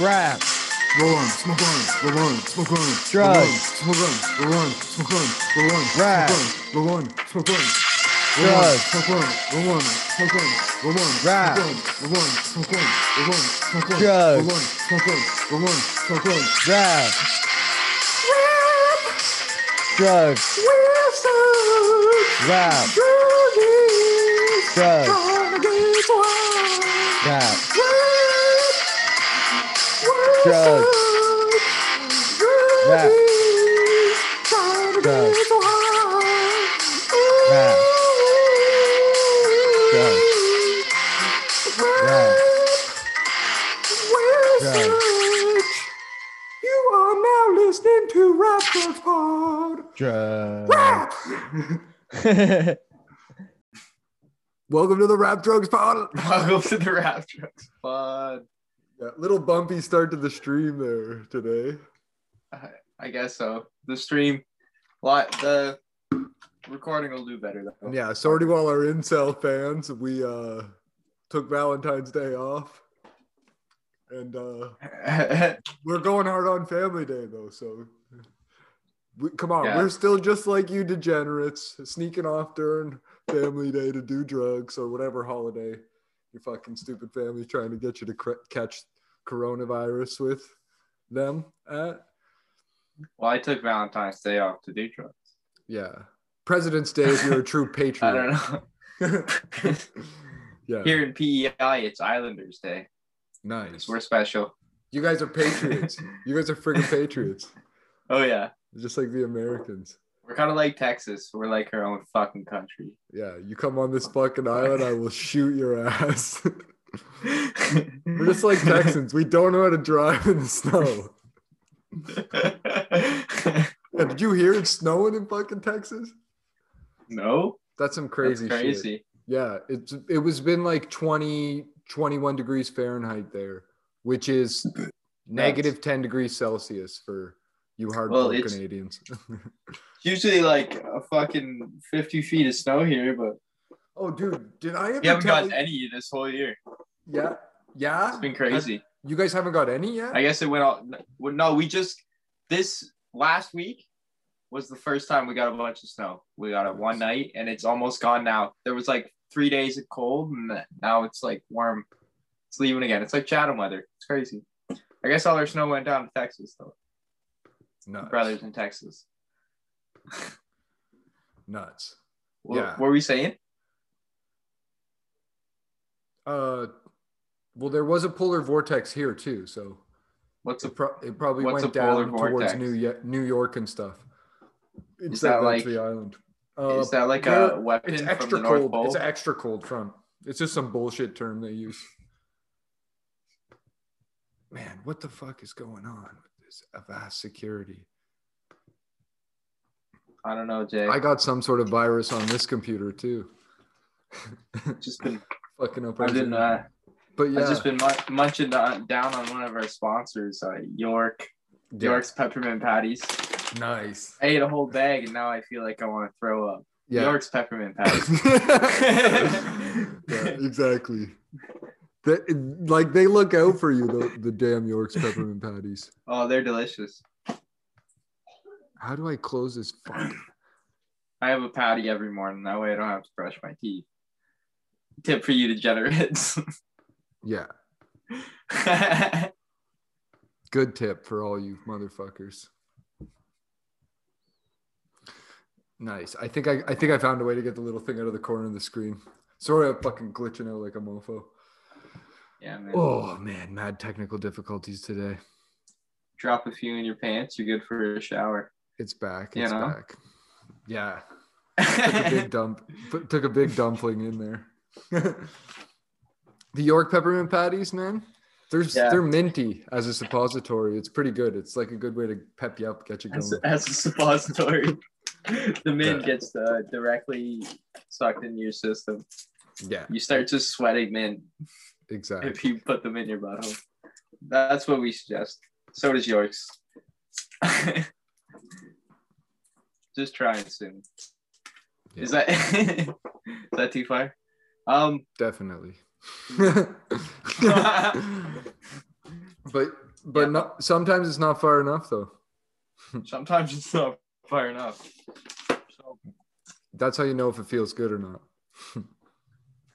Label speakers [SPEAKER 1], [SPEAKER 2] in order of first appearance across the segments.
[SPEAKER 1] rap,
[SPEAKER 2] Roll on, smoke on, roll on, smoke on,
[SPEAKER 1] Drugs.
[SPEAKER 2] roll on, smoke on, roll on, smoke on, roll on,
[SPEAKER 1] Rap.
[SPEAKER 2] smoke on, roll on, smoke on,
[SPEAKER 1] Drugs.
[SPEAKER 2] smoke on, roll on, smoke on, roll on,
[SPEAKER 1] Rap.
[SPEAKER 2] smoke on, roll on, smoke on, roll on, smoke on,
[SPEAKER 1] Drugs.
[SPEAKER 2] roll on, smoke on, roll on, smoke on.
[SPEAKER 1] rap, drugs, rap, drugs, rap, drugs, rap, drugs, rap, drugs, rap, drugs,
[SPEAKER 2] You are now listening to Rap Drugs Pod.
[SPEAKER 1] drugs. Rap.
[SPEAKER 2] Welcome to the Rap Drugs Pod.
[SPEAKER 3] Welcome to the Rap Drugs Pod.
[SPEAKER 2] Yeah, little bumpy start to the stream there today.
[SPEAKER 3] I guess so. The stream, lot the recording will do better though.
[SPEAKER 2] Yeah, sorry to all our incel fans. We uh took Valentine's Day off. And uh we're going hard on Family Day though, so we, come on,
[SPEAKER 3] Yeah.
[SPEAKER 2] we're still just like you degenerates, sneaking off during Family Day to do drugs or whatever holiday your fucking stupid family's trying to get you to cr- catch coronavirus with them at.
[SPEAKER 3] well, I took Valentine's Day off to do drugs.
[SPEAKER 2] Yeah, President's Day if you're a true patriot.
[SPEAKER 3] I don't know.
[SPEAKER 2] yeah,
[SPEAKER 3] Here in PEI, it's Islanders Day.
[SPEAKER 2] nice.
[SPEAKER 3] We're special.
[SPEAKER 2] You guys are patriots. you guys are friggin' patriots,
[SPEAKER 3] Oh yeah,
[SPEAKER 2] just like the Americans.
[SPEAKER 3] We're kind of like Texas. We're like our own fucking country.
[SPEAKER 2] Yeah, you come on this fucking island, I will shoot your ass. We're just like Texans. We don't know how to drive in the snow. Yeah, did you hear it's snowing in fucking Texas?
[SPEAKER 3] no,
[SPEAKER 2] That's some
[SPEAKER 3] That's
[SPEAKER 2] crazy,
[SPEAKER 3] crazy.
[SPEAKER 2] shit. Yeah, it's it was been like 20, 21 degrees Fahrenheit there, which is negative 10 degrees Celsius for you hardcore
[SPEAKER 3] Well,
[SPEAKER 2] Canadians.
[SPEAKER 3] Usually like a fucking fifty feet of snow here, but
[SPEAKER 2] oh, dude, did I ever
[SPEAKER 3] we haven't gotten
[SPEAKER 2] you?
[SPEAKER 3] any this whole year.
[SPEAKER 2] Yeah, yeah.
[SPEAKER 3] It's been crazy.
[SPEAKER 2] You guys haven't got any yet?
[SPEAKER 3] I guess it went all. well, No, we just this last week was the first time we got a bunch of snow. We got it one night, and it's almost gone now. There was like three days of cold, and now it's like warm. It's leaving again. It's like Chatham weather. It's crazy. I guess all our snow went down to Texas though.
[SPEAKER 2] Nuts.
[SPEAKER 3] Brothers in Texas.
[SPEAKER 2] Nuts.
[SPEAKER 3] What,
[SPEAKER 2] Yeah.
[SPEAKER 3] what were we saying?
[SPEAKER 2] Uh, well, there was a polar vortex here too, so
[SPEAKER 3] What's a
[SPEAKER 2] it, pro- it probably went down towards
[SPEAKER 3] vortex?
[SPEAKER 2] New New York and stuff. It's
[SPEAKER 3] Is that like-
[SPEAKER 2] the island? Uh,
[SPEAKER 3] is that like a weapon
[SPEAKER 2] It's
[SPEAKER 3] from
[SPEAKER 2] extra
[SPEAKER 3] the North
[SPEAKER 2] cold.
[SPEAKER 3] Pole?
[SPEAKER 2] It's an extra cold front. It's just some bullshit term they use. Man, what the fuck is going on with this vast security?
[SPEAKER 3] I don't know, Jay.
[SPEAKER 2] I got some sort of virus on this computer too.
[SPEAKER 3] just been.
[SPEAKER 2] Fucking up.
[SPEAKER 3] I
[SPEAKER 2] didn't.
[SPEAKER 3] Uh,
[SPEAKER 2] but yeah,
[SPEAKER 3] I've just been mu- munching down on one of our sponsors, uh, York.
[SPEAKER 2] yeah,
[SPEAKER 3] York's peppermint patties.
[SPEAKER 2] nice.
[SPEAKER 3] I ate a whole bag and now I feel like I want to throw up.
[SPEAKER 2] Yeah.
[SPEAKER 3] York's peppermint patties.
[SPEAKER 2] yeah, exactly. They, like they look out for you, the, the damn York's peppermint patties.
[SPEAKER 3] oh, they're delicious.
[SPEAKER 2] How do I close this? Fuck.
[SPEAKER 3] I have a patty every morning. That way I don't have to brush my teeth. Tip for you degenerates.
[SPEAKER 2] Yeah, good tip for all you motherfuckers. Nice. I think I, I think I found a way to get the little thing out of the corner of the screen. Sorry, I'm fucking glitching out like a mofo.
[SPEAKER 3] Yeah, man.
[SPEAKER 2] Oh man, mad technical difficulties today.
[SPEAKER 3] Drop a few in your pants. You're good for a shower.
[SPEAKER 2] It's back.
[SPEAKER 3] You
[SPEAKER 2] It's
[SPEAKER 3] know?
[SPEAKER 2] back. Yeah. took a big dump took a big dumpling in there the york peppermint patties man they're,
[SPEAKER 3] Yeah.
[SPEAKER 2] they're minty as a suppository it's pretty good it's like a good way to pep you up get you
[SPEAKER 3] as,
[SPEAKER 2] going
[SPEAKER 3] as a suppository, the mint gets uh, directly sucked into your system.
[SPEAKER 2] yeah
[SPEAKER 3] You start just sweating mint
[SPEAKER 2] exactly
[SPEAKER 3] if you put them in your butthole. That's what we suggest. So does York's. Just try it soon. Is that is that too far? Um,
[SPEAKER 2] definitely but but
[SPEAKER 3] Yeah.
[SPEAKER 2] not, sometimes it's not far enough though.
[SPEAKER 3] Sometimes it's not far enough. So
[SPEAKER 2] That's how you know if it feels good or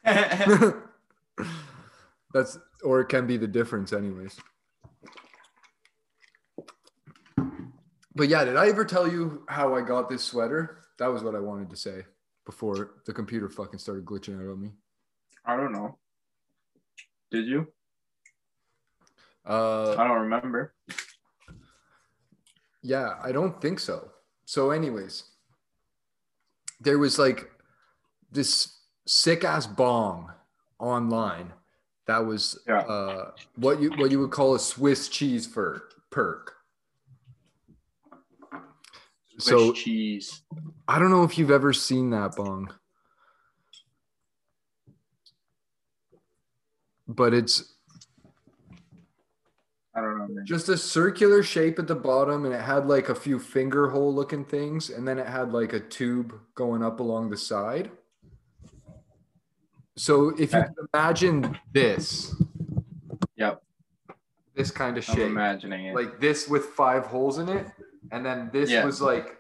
[SPEAKER 2] not. That's or it can be the difference, anyways. But yeah, did I ever tell you how I got this sweater? That was what I wanted to say before the computer fucking started glitching out on me.
[SPEAKER 3] I don't know. Did you?
[SPEAKER 2] Uh,
[SPEAKER 3] I don't remember.
[SPEAKER 2] Yeah, I don't think so. So, anyways, there was like this sick ass bong online that was
[SPEAKER 3] Yeah.
[SPEAKER 2] uh, what you what you would call a Swiss cheese for perk. So
[SPEAKER 3] Swiss cheese.
[SPEAKER 2] I don't know if you've ever seen that bong, but it's
[SPEAKER 3] I don't know. man.
[SPEAKER 2] just a circular shape at the bottom and it had like a few finger hole looking things and then it had like a tube going up along the side so if you
[SPEAKER 3] Okay.
[SPEAKER 2] can imagine this
[SPEAKER 3] Yep.
[SPEAKER 2] this kind of
[SPEAKER 3] I'm
[SPEAKER 2] shape
[SPEAKER 3] imagining it.
[SPEAKER 2] like this with five holes in it and then this
[SPEAKER 3] Yeah.
[SPEAKER 2] was like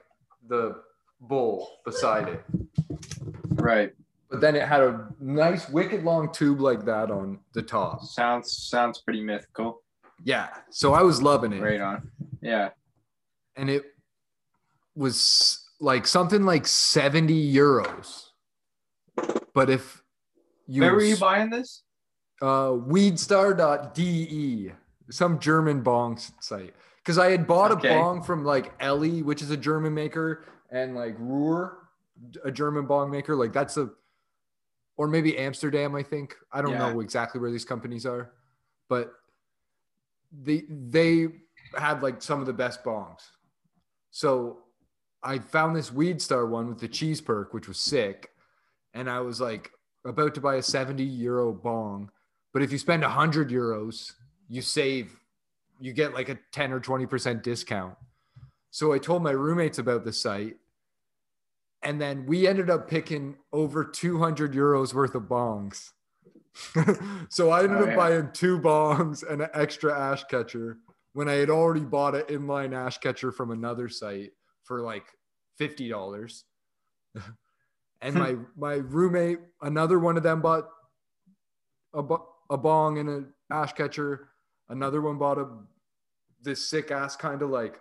[SPEAKER 2] the bowl beside it
[SPEAKER 3] right.
[SPEAKER 2] but then it had a nice wicked long tube like that on the top
[SPEAKER 3] Sounds sounds pretty mythical.
[SPEAKER 2] yeah so i was loving it
[SPEAKER 3] Right on. Yeah.
[SPEAKER 2] and it was like something like 70 euros. But if you
[SPEAKER 3] Where were you buying this?
[SPEAKER 2] uh weedstar.de, some German bong site. Because I had bought
[SPEAKER 3] Okay.
[SPEAKER 2] a bong from like EHLE, which is a German maker, and like ROOR, a German bong maker. Like that's a or maybe Amsterdam, I think. I don't
[SPEAKER 3] Yeah.
[SPEAKER 2] know exactly where these companies are, but they they had like some of the best bongs. So I found this Weed Star one with the cheese perk, which was sick. And I was like about to buy a 70 euro bong. But if you spend 100 euros, you save, you get like a 10 or 20% discount. So I told my roommates about the site. And then we ended up picking over 200 euros worth of bongs. so I ended
[SPEAKER 3] Oh,
[SPEAKER 2] up
[SPEAKER 3] yeah.
[SPEAKER 2] buying two bongs and an extra ash catcher when I had already bought an inline ash catcher from another site for like fifty dollars. and my my roommate, another one of them bought a, a bong and an ash catcher. Another one bought a this sick ass kind of like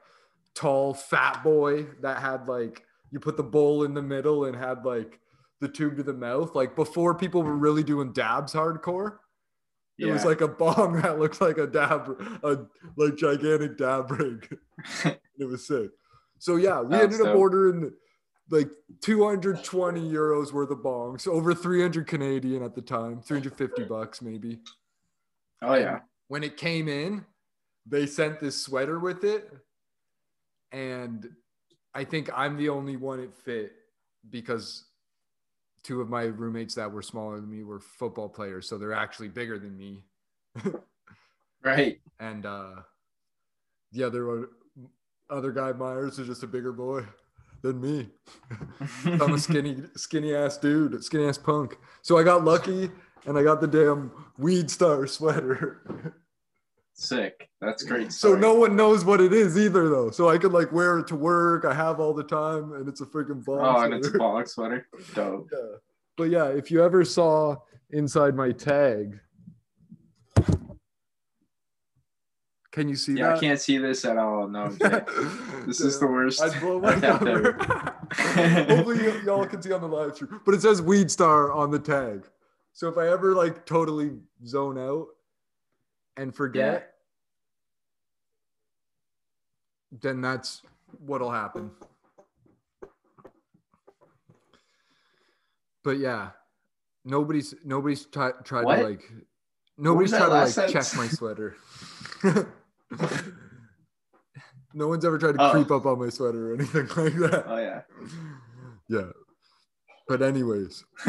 [SPEAKER 2] tall fat boy that had like you put the bowl in the middle and had like the tube to the mouth. Like before people were really doing dabs hardcore. It was like a bong that looks like a dab, a like gigantic dab rig. it was sick. So yeah, we
[SPEAKER 3] Sounds
[SPEAKER 2] ended up
[SPEAKER 3] dope.
[SPEAKER 2] ordering like 220 euros worth of bongs, over 300 Canadian at the time, 350 bucks maybe.
[SPEAKER 3] oh yeah.
[SPEAKER 2] When it came in, they sent this sweater with it, and I think I'm the only one it fit because two of my roommates that were smaller than me were football players, so they're actually bigger than me.
[SPEAKER 3] Right.
[SPEAKER 2] and uh the other one other guy myers is just a bigger boy than me i'm a skinny skinny ass dude skinny ass punk so i got lucky and i got the damn weed star sweater
[SPEAKER 3] Sick. That's great.
[SPEAKER 2] so no one knows what it is either though so i could like wear it to work i have all the time and it's a freaking bomb
[SPEAKER 3] Oh, and it's a
[SPEAKER 2] sweater.
[SPEAKER 3] sweater. Dope.
[SPEAKER 2] yeah. but yeah if you ever saw inside my tag can you see
[SPEAKER 3] Yeah,
[SPEAKER 2] that
[SPEAKER 3] I can't see this at all. No. This is the worst.
[SPEAKER 2] I'd blow my cover. Hopefully y- y'all can see on the live stream. But it says Weed Star on the tag. So if I ever like totally zone out and forget, then that's what'll happen. But yeah, nobody's nobody's tri- tried
[SPEAKER 3] What?
[SPEAKER 2] to like nobody's tried to like check my sweater. no one's ever tried to
[SPEAKER 3] Oh.
[SPEAKER 2] creep up on my sweater or anything like that.
[SPEAKER 3] Oh yeah.
[SPEAKER 2] Yeah. But anyways,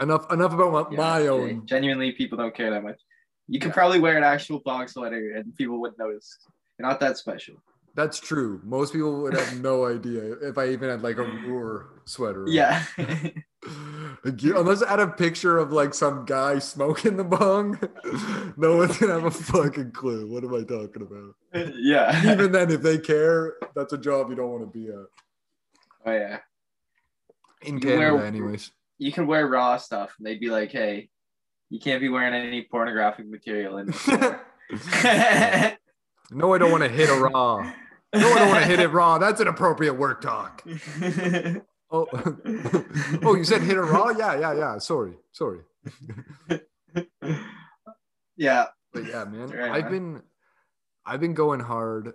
[SPEAKER 2] enough enough about my,
[SPEAKER 3] Yeah,
[SPEAKER 2] my own.
[SPEAKER 3] Genuinely, people don't care that much. You could
[SPEAKER 2] Yeah.
[SPEAKER 3] probably wear an actual blog sweater and people wouldn't notice. You're not that special.
[SPEAKER 2] That's true. Most people would have no idea if I even had like a ROOR sweater.
[SPEAKER 3] Yeah.
[SPEAKER 2] Unless I had a picture of like some guy smoking the bong, no one's gonna have a fucking clue. What am I talking about?
[SPEAKER 3] yeah.
[SPEAKER 2] Even then, if they care, that's a job you don't want to be at.
[SPEAKER 3] oh yeah.
[SPEAKER 2] In
[SPEAKER 3] You
[SPEAKER 2] Canada,
[SPEAKER 3] wear-
[SPEAKER 2] anyways.
[SPEAKER 3] You can wear raw stuff, and they'd be like, "Hey, you can't be wearing any pornographic material." In
[SPEAKER 2] no, I don't want to hit a raw. No, I don't want to hit it raw. That's an appropriate work talk. Oh, oh, you said hit a raw? Yeah, yeah, yeah. Sorry, sorry.
[SPEAKER 3] yeah.
[SPEAKER 2] But yeah, man,
[SPEAKER 3] Right
[SPEAKER 2] I've
[SPEAKER 3] on.
[SPEAKER 2] been, I've been going hard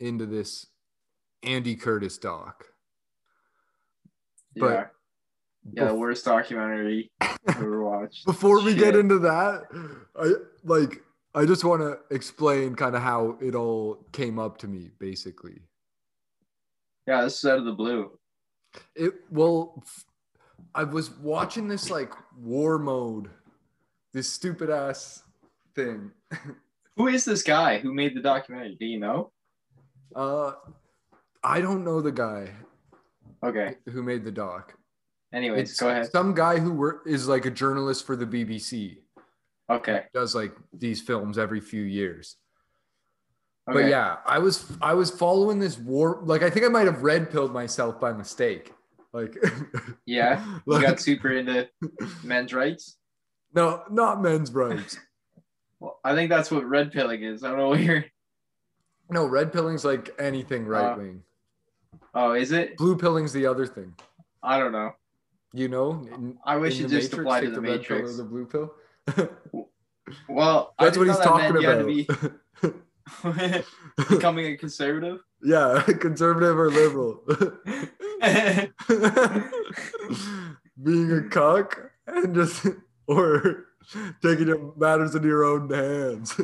[SPEAKER 2] into this Andy Curtis doc. But
[SPEAKER 3] yeah. Yeah, the worst documentary ever watched.
[SPEAKER 2] before we get into that, I like, I just want to explain kind of how it all came up to me, basically.
[SPEAKER 3] Yeah, this is out of the blue.
[SPEAKER 2] It well, I was watching this like War Room, this stupid ass thing.
[SPEAKER 3] Who is this guy who made the documentary? Do you know?
[SPEAKER 2] Uh, I don't know the guy
[SPEAKER 3] Okay.
[SPEAKER 2] who made the doc.
[SPEAKER 3] Anyways,
[SPEAKER 2] It's
[SPEAKER 3] go ahead.
[SPEAKER 2] some guy who wor- is like a journalist for the BBC.
[SPEAKER 3] Okay.
[SPEAKER 2] Does like these films every few years.
[SPEAKER 3] Okay.
[SPEAKER 2] But yeah, I was I was following this war. Like I think I might have red pilled myself by mistake. Like,
[SPEAKER 3] Yeah. You
[SPEAKER 2] like-
[SPEAKER 3] got super into men's rights.
[SPEAKER 2] no, not men's rights.
[SPEAKER 3] Well, I think that's what red pilling is. I don't know what you're.
[SPEAKER 2] No, red pilling's like anything
[SPEAKER 3] Uh,
[SPEAKER 2] right wing.
[SPEAKER 3] Oh, is it?
[SPEAKER 2] Blue pilling's the other thing.
[SPEAKER 3] I don't know.
[SPEAKER 2] You know, in,
[SPEAKER 3] I wish it just
[SPEAKER 2] Matrix,
[SPEAKER 3] applied to
[SPEAKER 2] take
[SPEAKER 3] the
[SPEAKER 2] red pill or
[SPEAKER 3] Matrix.
[SPEAKER 2] the blue pill.
[SPEAKER 3] Well, I
[SPEAKER 2] That's what he's
[SPEAKER 3] that
[SPEAKER 2] talking
[SPEAKER 3] you
[SPEAKER 2] about.
[SPEAKER 3] becoming a conservative.
[SPEAKER 2] yeah, conservative or liberal. Being a cuck and just or taking matters into your own hands.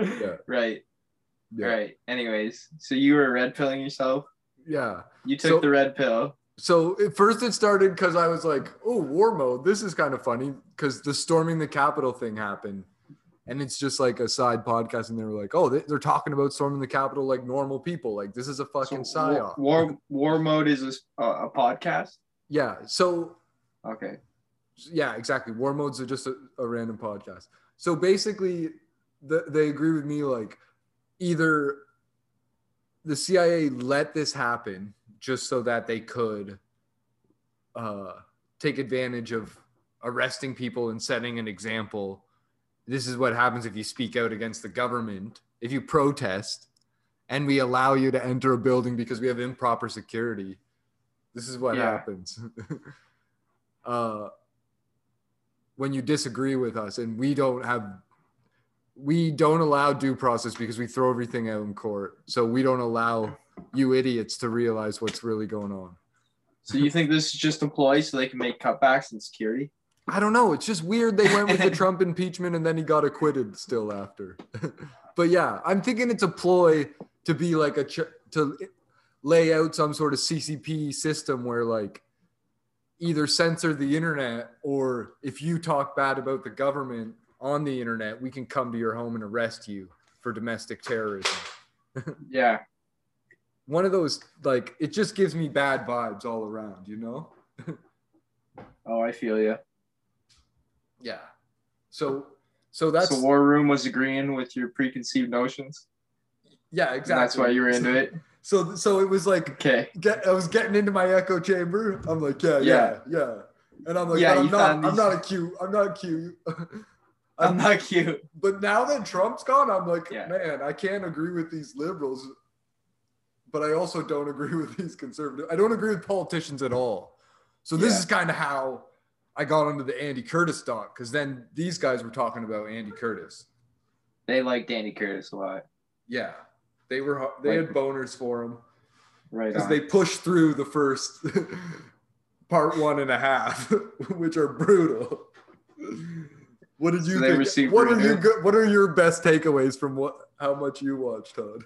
[SPEAKER 2] Yeah.
[SPEAKER 3] Right.
[SPEAKER 2] Yeah.
[SPEAKER 3] Right. Anyways, so you were red pilling yourself.
[SPEAKER 2] Yeah.
[SPEAKER 3] You took
[SPEAKER 2] So-
[SPEAKER 3] the red pill.
[SPEAKER 2] So at first it started because I was like, oh, War Room. This is kind of funny because the storming the Capitol thing happened. And it's just like a side podcast. And they were like, oh, they- they're talking about storming the Capitol like normal people. Like this is a fucking
[SPEAKER 3] So
[SPEAKER 2] psyop.
[SPEAKER 3] war, war War Room is a podcast.
[SPEAKER 2] Yeah. So
[SPEAKER 3] Okay.
[SPEAKER 2] yeah, exactly. War Room's are just a, a random podcast. So basically, the, they agree with me. Like, either the CIA let this happen just so that they could uh, take advantage of arresting people and setting an example. This is what happens if you speak out against the government, if you protest, and we allow you to enter a building because we have improper security. This is what
[SPEAKER 3] Yeah.
[SPEAKER 2] happens. uh, when you disagree with us and we don't have we don't allow due process because we throw everything out in court so we don't allow you idiots to realize what's really going on
[SPEAKER 3] So you think this is just a ploy so they can make cutbacks in security?
[SPEAKER 2] I don't know it's just weird they went with the trump impeachment and then he got acquitted still after but yeah i'm thinking it's a ploy to be like a ch- to lay out some sort of ccp system where like either censor the internet or if you talk bad about the government on the internet we can come to your home and arrest you for domestic terrorism
[SPEAKER 3] Yeah.
[SPEAKER 2] one of those like it just gives me bad vibes all around you know
[SPEAKER 3] Oh, I feel you.
[SPEAKER 2] Yeah so so that's
[SPEAKER 3] so War Room was agreeing with your preconceived notions.
[SPEAKER 2] yeah
[SPEAKER 3] And
[SPEAKER 2] exactly
[SPEAKER 3] that's why you were into it.
[SPEAKER 2] so so it was like
[SPEAKER 3] Okay.
[SPEAKER 2] get i was getting into my echo chamber i'm like yeah yeah yeah and i'm like
[SPEAKER 3] Yeah,
[SPEAKER 2] i'm not i'm not a cute i'm not cute
[SPEAKER 3] I'm not cute.
[SPEAKER 2] but now that trump's gone i'm like
[SPEAKER 3] Yeah.
[SPEAKER 2] man i can't agree with these liberals but i also don't agree with these conservatives i don't agree with politicians at all so this
[SPEAKER 3] Yeah.
[SPEAKER 2] is kind of how i got onto the andy curtis doc because then these guys were talking about andy curtis
[SPEAKER 3] They like Andy Curtis a lot.
[SPEAKER 2] yeah they were they had boners for him
[SPEAKER 3] Right
[SPEAKER 2] because they pushed through the first part one and a half, which are brutal. What did you
[SPEAKER 3] So
[SPEAKER 2] think? What are
[SPEAKER 3] into
[SPEAKER 2] you good? What are your best takeaways from what how much you watched, Todd?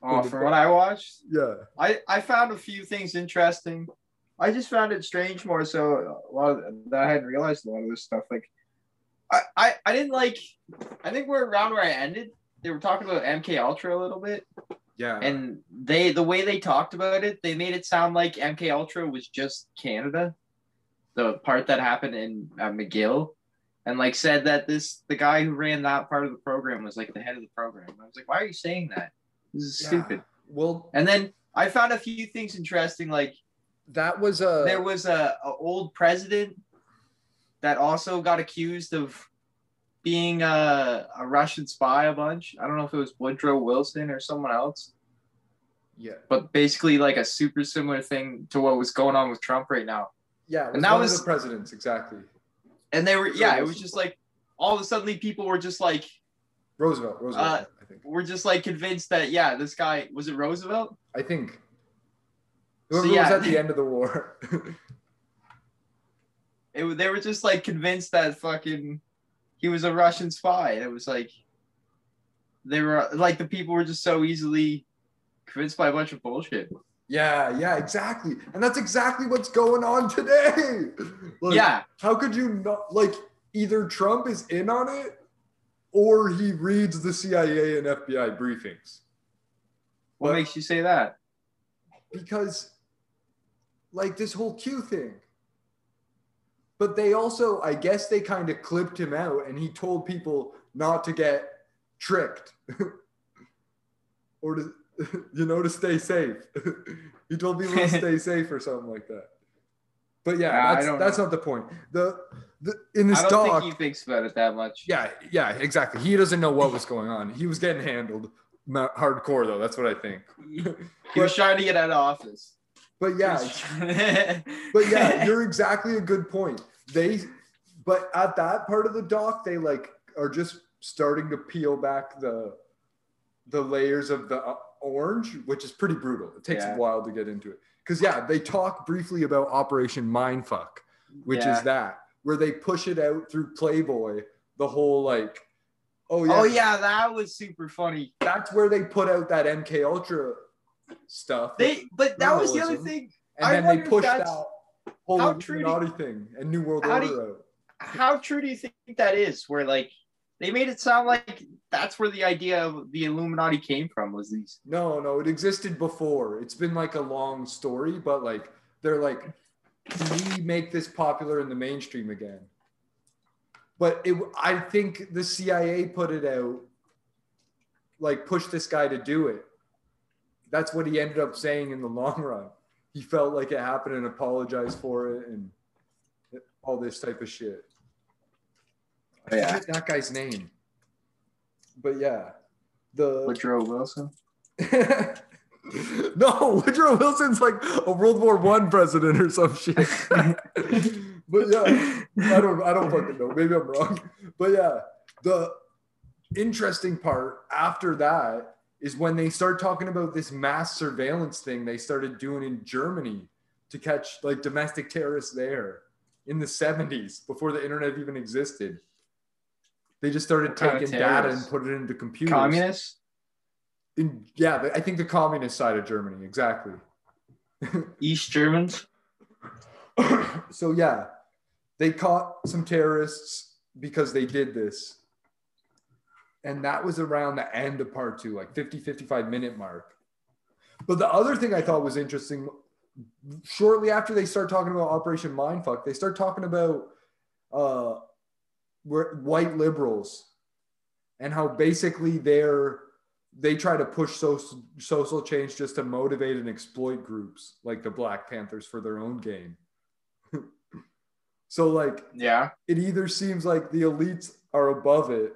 [SPEAKER 3] oh, from what I watched,
[SPEAKER 2] yeah,
[SPEAKER 3] I, I found a few things interesting. I just found it strange more so a lot of, that I hadn't realized a lot of this stuff. Like I, I, I didn't like I think we're around where I ended. They were talking about MK Ultra a little bit.
[SPEAKER 2] Yeah.
[SPEAKER 3] and they the way they talked about it, they made it sound like MK Ultra was just Canada, the part that happened in uh, McGill, and like said that this the guy who ran that part of the program was like the head of the program. I was like, why are you saying that? This is
[SPEAKER 2] Yeah.
[SPEAKER 3] stupid.
[SPEAKER 2] well,
[SPEAKER 3] And then I found a few things interesting, like
[SPEAKER 2] that was a
[SPEAKER 3] there was a, a old president that also got accused of being a, a Russian spy a bunch. I don't know if it was Woodrow Wilson or someone else,
[SPEAKER 2] yeah.
[SPEAKER 3] but basically like a super similar thing to what was going on with Trump right now.
[SPEAKER 2] Yeah,
[SPEAKER 3] And that was-
[SPEAKER 2] the presidents exactly.
[SPEAKER 3] And they were yeah, it was just like all of a sudden people were just like
[SPEAKER 2] Roosevelt. Roosevelt,
[SPEAKER 3] Uh,
[SPEAKER 2] I think.
[SPEAKER 3] were just like convinced that yeah, this guy was it Roosevelt?
[SPEAKER 2] I think.
[SPEAKER 3] So,
[SPEAKER 2] Whoever was at the end of the war.
[SPEAKER 3] It, they were just like convinced that fucking he was a Russian spy. And it was like they were like the people were just so easily convinced by a bunch of bullshit.
[SPEAKER 2] yeah, yeah, exactly. And that's exactly what's going on today. Like,
[SPEAKER 3] yeah,
[SPEAKER 2] How could you not like either Trump is in on it or he reads the CIA and FBI briefings?
[SPEAKER 3] what
[SPEAKER 2] But-
[SPEAKER 3] makes you say that?
[SPEAKER 2] because like this whole Q thing. But they also, I guess they kind of clipped him out and he told people not to get tricked or to, you know, to stay safe. he told people to stay safe or something like that. But yeah, that's, that's not the point. The, the in this
[SPEAKER 3] I don't
[SPEAKER 2] doc,
[SPEAKER 3] think he thinks about it that much.
[SPEAKER 2] yeah, yeah, exactly. He doesn't know what was going on. He was getting handled hardcore though. That's what I think.
[SPEAKER 3] He was trying to get out of office.
[SPEAKER 2] But yeah, but yeah, you're exactly a good point. They, but at that part of the doc, they like are just starting to peel back the the layers of the uh, orange, which is pretty brutal. It takes
[SPEAKER 3] Yeah.
[SPEAKER 2] a while to get into it. Because yeah, they talk briefly about Operation Mindfuck, which
[SPEAKER 3] Yeah.
[SPEAKER 2] is that where they push it out through Playboy. The whole like, oh yeah,
[SPEAKER 3] Oh yeah, that was super funny.
[SPEAKER 2] that's where they put out that MK Ultra stuff.
[SPEAKER 3] They but that was the other thing.
[SPEAKER 2] and
[SPEAKER 3] I
[SPEAKER 2] then they pushed that whole
[SPEAKER 3] how true do-
[SPEAKER 2] thing and New World Order
[SPEAKER 3] you-
[SPEAKER 2] out.
[SPEAKER 3] How true do you think that is? Where like they made it sound like that's where the idea of the Illuminati came from was these
[SPEAKER 2] No, no, it existed before. It's been like a long story, but like they're like, we make this popular in the mainstream again? But it, I think the CIA put it out, like pushed this guy to do it. That's what he ended up saying in the long run. He felt like it happened and apologized for it and all this type of shit. I
[SPEAKER 3] Yeah.
[SPEAKER 2] forget that guy's name. But yeah, the
[SPEAKER 3] Woodrow Wilson.
[SPEAKER 2] no, Woodrow Wilson's like a World War One president or some shit. but yeah, I don't, I don't fucking know. Maybe I'm wrong. But yeah, the interesting part after that is when they start talking about this mass surveillance thing they started doing in Germany to catch like domestic terrorists there in the 70s before the internet even existed. They just started
[SPEAKER 3] What kind of
[SPEAKER 2] taking data and put it into computers.
[SPEAKER 3] Communists?
[SPEAKER 2] In, yeah, I think the communist side of Germany, exactly.
[SPEAKER 3] East Germans?
[SPEAKER 2] so yeah, they caught some terrorists because they did this. And that was around the end of part two, like 50, 55 minute mark. But the other thing I thought was interesting, shortly after they start talking about Operation Mindfuck, they start talking about uh, white liberals and how basically they're they try to push social social change just to motivate and exploit groups like the Black Panthers for their own gain. so like
[SPEAKER 3] Yeah.
[SPEAKER 2] it either seems like the elites are above it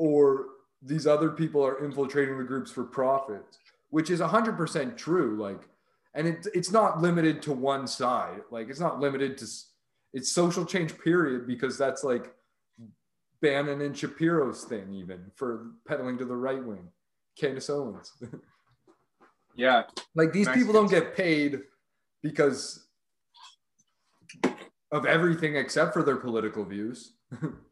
[SPEAKER 2] or these other people are infiltrating the groups for profit, which is 100% true like and it, it's not limited to one side. Like it's not limited to it's social change period because that's like Bannon and Shapiro's thing even for peddling to the right wing. Candace Owens.
[SPEAKER 3] Yeah.
[SPEAKER 2] like these people don't get paid because of everything except for their political views.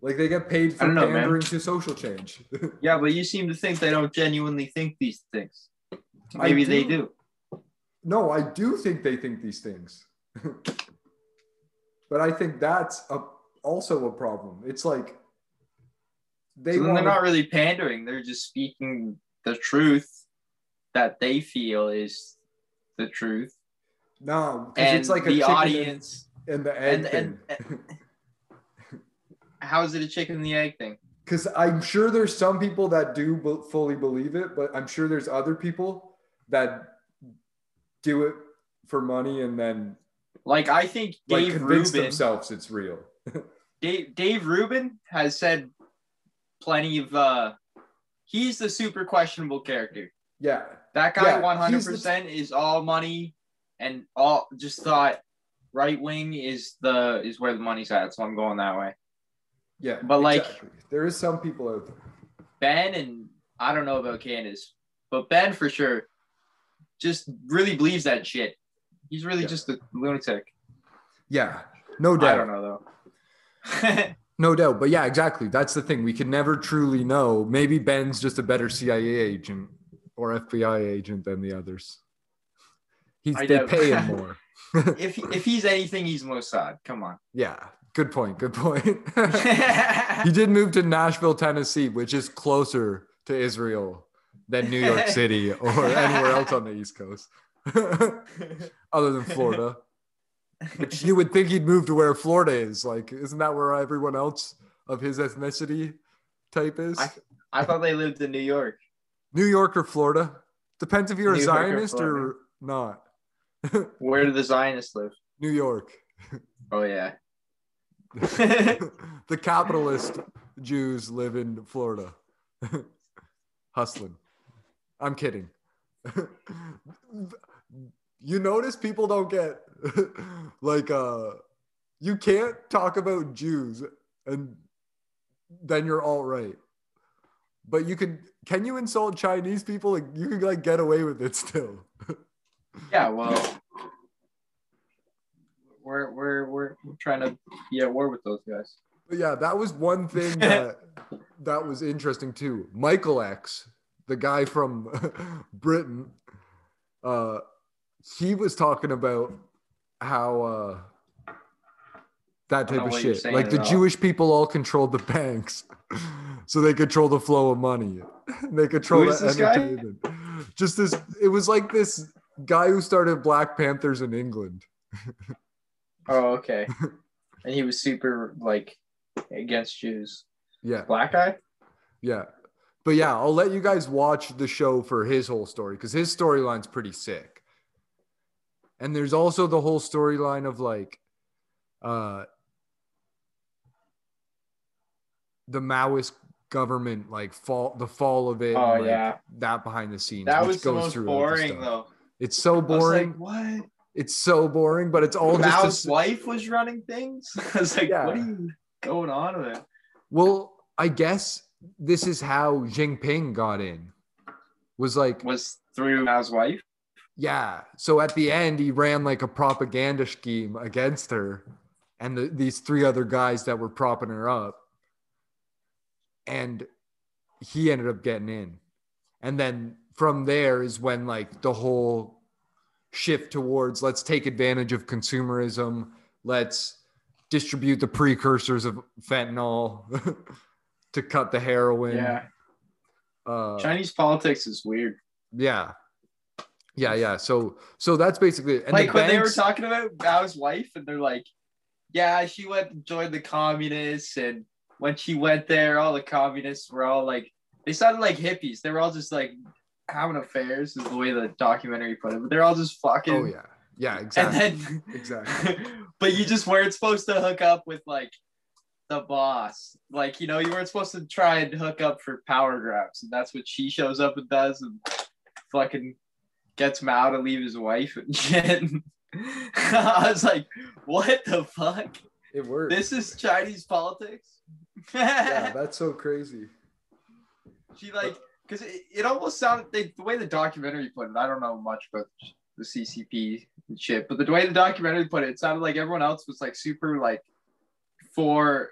[SPEAKER 2] like they get paid for
[SPEAKER 3] know, man.
[SPEAKER 2] pandering to social change.
[SPEAKER 3] Yeah, but you seem to think they don't genuinely think these things. Maybe they
[SPEAKER 2] do.
[SPEAKER 3] do.
[SPEAKER 2] no, I do think they think these things. but I think that's a, also a problem. It's like they
[SPEAKER 3] so
[SPEAKER 2] want
[SPEAKER 3] they're not really pandering. They're just speaking the truth that they feel is the truth,
[SPEAKER 2] No, because it's like a
[SPEAKER 3] the audience.
[SPEAKER 2] and, and the egg
[SPEAKER 3] And, and. how is it a chicken and the egg thing?
[SPEAKER 2] Because I'm sure there's some people that do fully believe it, but I'm sure there's other people that do it for money and then
[SPEAKER 3] Like I think
[SPEAKER 2] like
[SPEAKER 3] Dave
[SPEAKER 2] convince
[SPEAKER 3] Rubin,
[SPEAKER 2] themselves it's real.
[SPEAKER 3] Dave, Dave Rubin has said plenty of. uh He's the super questionable character.
[SPEAKER 2] Yeah,
[SPEAKER 3] That guy, one hundred percent, is all money, and all just thought right wing is the is where the money's at. So I'm going that way.
[SPEAKER 2] Yeah.
[SPEAKER 3] But, like-
[SPEAKER 2] there is some people out there.
[SPEAKER 3] Ben and I don't know about Candace, but Ben for sure just really believes that shit. He's really
[SPEAKER 2] Yeah.
[SPEAKER 3] just a lunatic.
[SPEAKER 2] Yeah, no doubt.
[SPEAKER 3] I don't know though.
[SPEAKER 2] No doubt. But yeah, exactly. That's the thing. We can never truly know. Maybe Ben's just a better CIA agent or FBI agent than the others. He's,
[SPEAKER 3] I
[SPEAKER 2] they
[SPEAKER 3] know.
[SPEAKER 2] pay him more.
[SPEAKER 3] if if he's anything, he's Mossad. Come on.
[SPEAKER 2] yeah. Good point. Good point. he did move to Nashville, Tennessee, which is closer to Israel than New York City or anywhere else on the East Coast, other than Florida. Which you would think he'd move to where Florida is. Like, isn't that where everyone else of his ethnicity type is?
[SPEAKER 3] I- I thought they lived in New York.
[SPEAKER 2] New York or Florida? Depends if you're a
[SPEAKER 3] New York or
[SPEAKER 2] Zionist or,
[SPEAKER 3] Florida.
[SPEAKER 2] not.
[SPEAKER 3] Where do the Zionists live?
[SPEAKER 2] New York.
[SPEAKER 3] Oh yeah.
[SPEAKER 2] the capitalist Jews live in Florida. Hustling. I'm kidding. you notice people don't get like uh you can't talk about Jews and then you're all right. But you could can you insult Chinese people? Like you could like get away with it still.
[SPEAKER 3] yeah. Well, we're we're we're trying to be at war with those guys.
[SPEAKER 2] But yeah, that was one thing that that was interesting too. Michael X, the guy from Britain, uh, he was talking about how uh, that type of shit. Like the
[SPEAKER 3] all.
[SPEAKER 2] Jewish people all controlled the banks, so they control the flow of money. they control the
[SPEAKER 3] this guy?
[SPEAKER 2] entertainment. Just this, it was like this guy who started Black Panthers in England.
[SPEAKER 3] Oh okay. and he was super like against Jews.
[SPEAKER 2] Yeah.
[SPEAKER 3] Black guy.
[SPEAKER 2] Yeah. But yeah, I'll let you guys watch the show for his whole story because his storyline's pretty sick. And there's also the whole storyline of like uh the Maoist government, like fall the fall of it.
[SPEAKER 3] Oh,
[SPEAKER 2] like,
[SPEAKER 3] yeah.
[SPEAKER 2] That behind the scenes.
[SPEAKER 3] That
[SPEAKER 2] which
[SPEAKER 3] was the
[SPEAKER 2] goes
[SPEAKER 3] most
[SPEAKER 2] the
[SPEAKER 3] boring though.
[SPEAKER 2] It's so boring.
[SPEAKER 3] like, what?
[SPEAKER 2] It's so boring, but it's all just
[SPEAKER 3] Mao's wife was running things. I was like,
[SPEAKER 2] Yeah.
[SPEAKER 3] what are you going on with it?
[SPEAKER 2] well, I guess this is how Jinping got in. Was like
[SPEAKER 3] Was through Mao's wife.
[SPEAKER 2] Yeah. So at the end, he ran like a propaganda scheme against her and the, these three other guys that were propping her up. And he ended up getting in. And then from there is when like the whole shift towards let's take advantage of consumerism, let's distribute the precursors of fentanyl to cut the heroin.
[SPEAKER 3] Yeah.
[SPEAKER 2] Uh,
[SPEAKER 3] Chinese politics is weird.
[SPEAKER 2] yeah. Yeah, yeah. So so that's basically it. And
[SPEAKER 3] like
[SPEAKER 2] the
[SPEAKER 3] when they were talking about Mao's wife, and they're like, "Yeah, she went and joined the communists, and when she went there, all the communists were all like, they sounded like hippies. They were all just like having affairs, is the way the documentary put it. But they're all just fucking.
[SPEAKER 2] Oh yeah. Yeah, exactly.
[SPEAKER 3] And then,
[SPEAKER 2] exactly.
[SPEAKER 3] but you just weren't supposed to hook up with like the boss. Like, you know, you weren't supposed to try and hook up for power grabs. And that's what she shows up and does and fucking gets Mao to leave his wife and shit. I was like, what the fuck?
[SPEAKER 2] It works.
[SPEAKER 3] This is Chinese politics?
[SPEAKER 2] yeah, that's so crazy.
[SPEAKER 3] she like because it, it almost sounded they, the way the documentary put it i don't know much about the ccp and shit but the way the documentary put it it sounded like everyone else was like super like for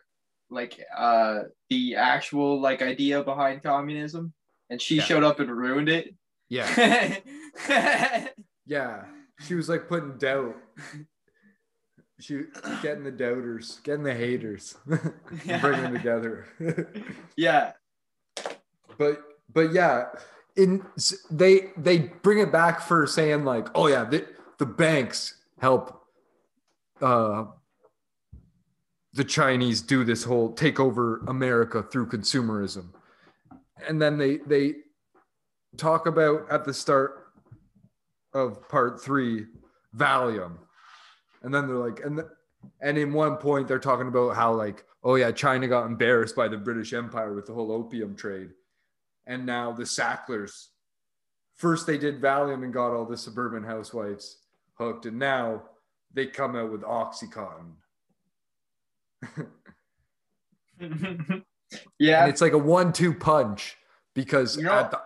[SPEAKER 3] like uh the actual like idea behind communism and she
[SPEAKER 2] Yeah.
[SPEAKER 3] showed up and ruined it
[SPEAKER 2] Yeah.
[SPEAKER 3] yeah
[SPEAKER 2] Yeah. She was like putting doubt. She getting the doubters, getting the haters, and bringing them together.
[SPEAKER 3] yeah
[SPEAKER 2] but but yeah, in they they bring it back for saying like, oh yeah, the, the banks help uh the Chinese do this whole take over America through consumerism. And then they they talk about at the start of part 3 Valium. And then they're like and the, and in one point they're talking about how like oh yeah China got embarrassed by the British Empire with the whole opium trade. And now the Sacklers first they did Valium and got all the suburban housewives hooked and now they come out with Oxycontin.
[SPEAKER 3] yeah.
[SPEAKER 2] And it's like a one-two punch because the,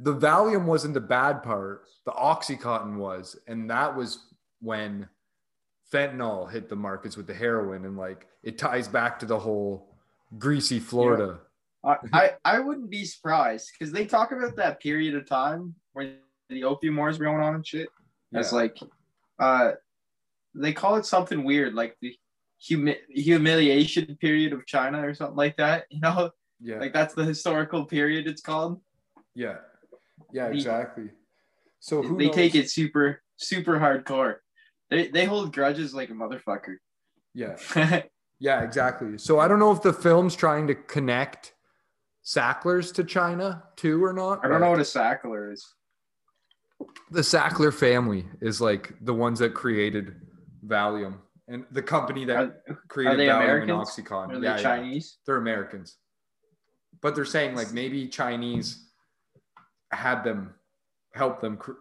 [SPEAKER 2] the Valium wasn't the bad part, the OxyContin was, and that was when fentanyl hit the markets with the heroin, and like it ties back to the whole greasy Florida.
[SPEAKER 3] I, I, I wouldn't be surprised because they talk about that period of time where the opium wars were going on and shit. As like, uh, they call it something weird, like the humi- humiliation period of China or something like that. You know,
[SPEAKER 2] yeah,
[SPEAKER 3] like that's the historical period it's called.
[SPEAKER 2] yeah, yeah,
[SPEAKER 3] The-
[SPEAKER 2] exactly. So who
[SPEAKER 3] they take it super, super hardcore. They they hold grudges like a motherfucker.
[SPEAKER 2] Yeah, yeah, exactly. So I don't know if the film's trying to connect Sacklers to China too or not.
[SPEAKER 3] I don't know what a sackler is.
[SPEAKER 2] the Sackler family is like the ones that created Valium and the company that
[SPEAKER 3] Are,
[SPEAKER 2] created
[SPEAKER 3] they
[SPEAKER 2] Valium
[SPEAKER 3] Americans?
[SPEAKER 2] and Oxycontin.
[SPEAKER 3] are they
[SPEAKER 2] yeah, yeah,
[SPEAKER 3] Chinese?
[SPEAKER 2] they're Americans, but they're saying like maybe Chinese had them help them cr-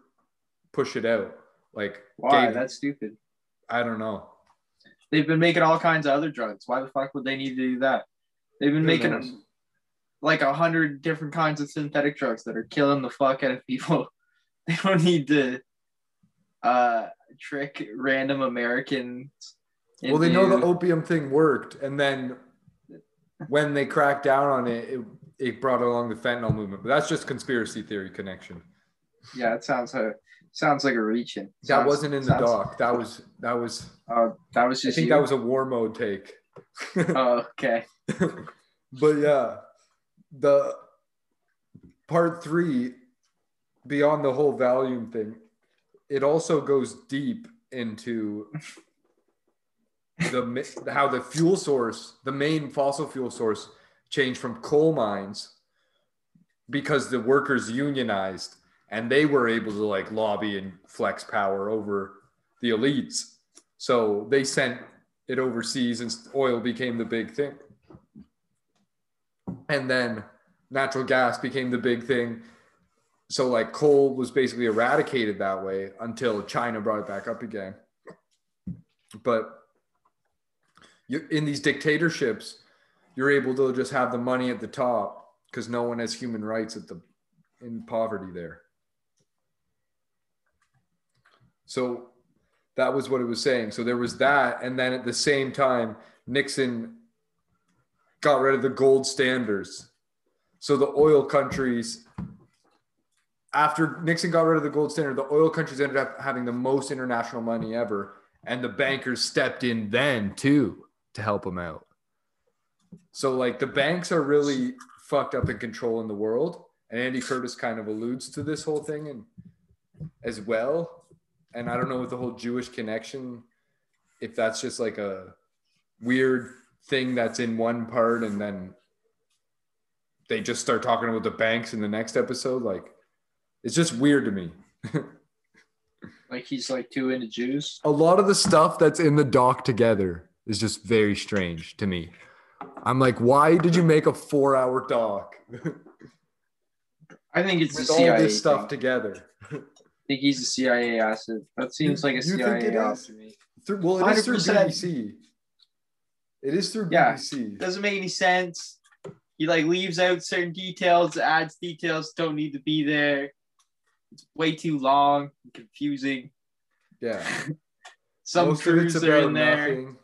[SPEAKER 2] push it out. Like,
[SPEAKER 3] Why?
[SPEAKER 2] gave-
[SPEAKER 3] That's stupid.
[SPEAKER 2] I don't know.
[SPEAKER 3] They've been making all kinds of other drugs. Why the fuck would they need to do that? They've been
[SPEAKER 2] Who
[SPEAKER 3] making
[SPEAKER 2] knows?
[SPEAKER 3] Like a hundred different kinds of synthetic drugs that are killing the fuck out of people. They don't need to uh trick random Americans.
[SPEAKER 2] Well, they know the opium thing worked, and then when they cracked down on it, it, it brought along the fentanyl movement. But that's just conspiracy theory connection.
[SPEAKER 3] yeah, it sounds uh, sounds like a reaching.
[SPEAKER 2] That
[SPEAKER 3] Sounds-
[SPEAKER 2] wasn't in the doc. That was that was.
[SPEAKER 3] Uh, that was just.
[SPEAKER 2] I think
[SPEAKER 3] you?
[SPEAKER 2] that was a War Room take.
[SPEAKER 3] Oh, okay.
[SPEAKER 2] but yeah, the part three, beyond the whole Valium thing, it also goes deep into the how the fuel source, the main fossil fuel source, changed from coal mines because the workers unionized and they were able to like lobby and flex power over the elites. So they sent it overseas and oil became the big thing. And then natural gas became the big thing. So like coal was basically eradicated that way until China brought it back up again. But you, in these dictatorships, you're able to just have the money at the top because no one has human rights at the in poverty there. So that was what it was saying. So there was that, and then at the same time, Nixon got rid of the gold standards. So the oil countries, after Nixon got rid of the gold standard, the oil countries ended up having the most international money ever, and the bankers stepped in then too to help them out. So like the banks are really fucked up in controlling the world, and Andy Curtis kind of alludes to this whole thing and as well. And I don't know with the whole Jewish connection, if that's just like a weird thing that's in one part and then they just start talking about the banks in the next episode. Like it's just weird to me.
[SPEAKER 3] Like he's like too into Jews.
[SPEAKER 2] a lot of the stuff that's in the doc together is just very strange to me. I'm like, why did you make a four hour doc
[SPEAKER 3] I think it's
[SPEAKER 2] with
[SPEAKER 3] the
[SPEAKER 2] all
[SPEAKER 3] CIA.
[SPEAKER 2] this stuff
[SPEAKER 3] thing.
[SPEAKER 2] together?
[SPEAKER 3] I think he's a CIA asset. That seems like a
[SPEAKER 2] You
[SPEAKER 3] CIA
[SPEAKER 2] is?
[SPEAKER 3] to me.
[SPEAKER 2] Through, well, it is through
[SPEAKER 3] 100%.
[SPEAKER 2] BBC. It is through
[SPEAKER 3] Yeah.
[SPEAKER 2] BBC.
[SPEAKER 3] Doesn't make any sense. He like leaves out certain details, adds details don't need to be there. It's way too long, and confusing.
[SPEAKER 2] Yeah.
[SPEAKER 3] Some
[SPEAKER 2] Most of it's
[SPEAKER 3] crews are in there.
[SPEAKER 2] nothing.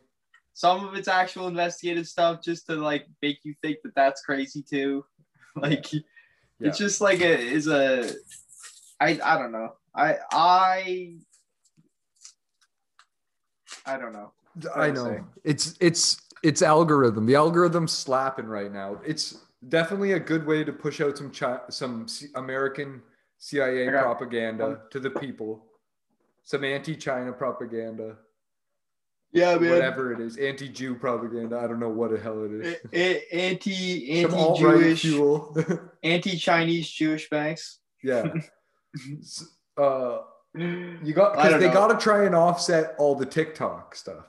[SPEAKER 3] Some of it's actual investigative stuff, just to like make you think that that's crazy too. Like
[SPEAKER 2] Yeah.
[SPEAKER 3] it's just like a is a. I I don't know. I I. I don't know.
[SPEAKER 2] I know. It's it's it's algorithm. The algorithm's slapping right now. It's definitely a good way to push out some chi- some s- American CIA propaganda to the people, some anti-China propaganda,
[SPEAKER 3] Yeah,
[SPEAKER 2] whatever it is, anti-Jew propaganda. I don't know what the hell it is.
[SPEAKER 3] Anti anti-Jewish, anti-Chinese Jewish banks.
[SPEAKER 2] yeah. Uh, you got because they got to try and offset all the TikTok stuff.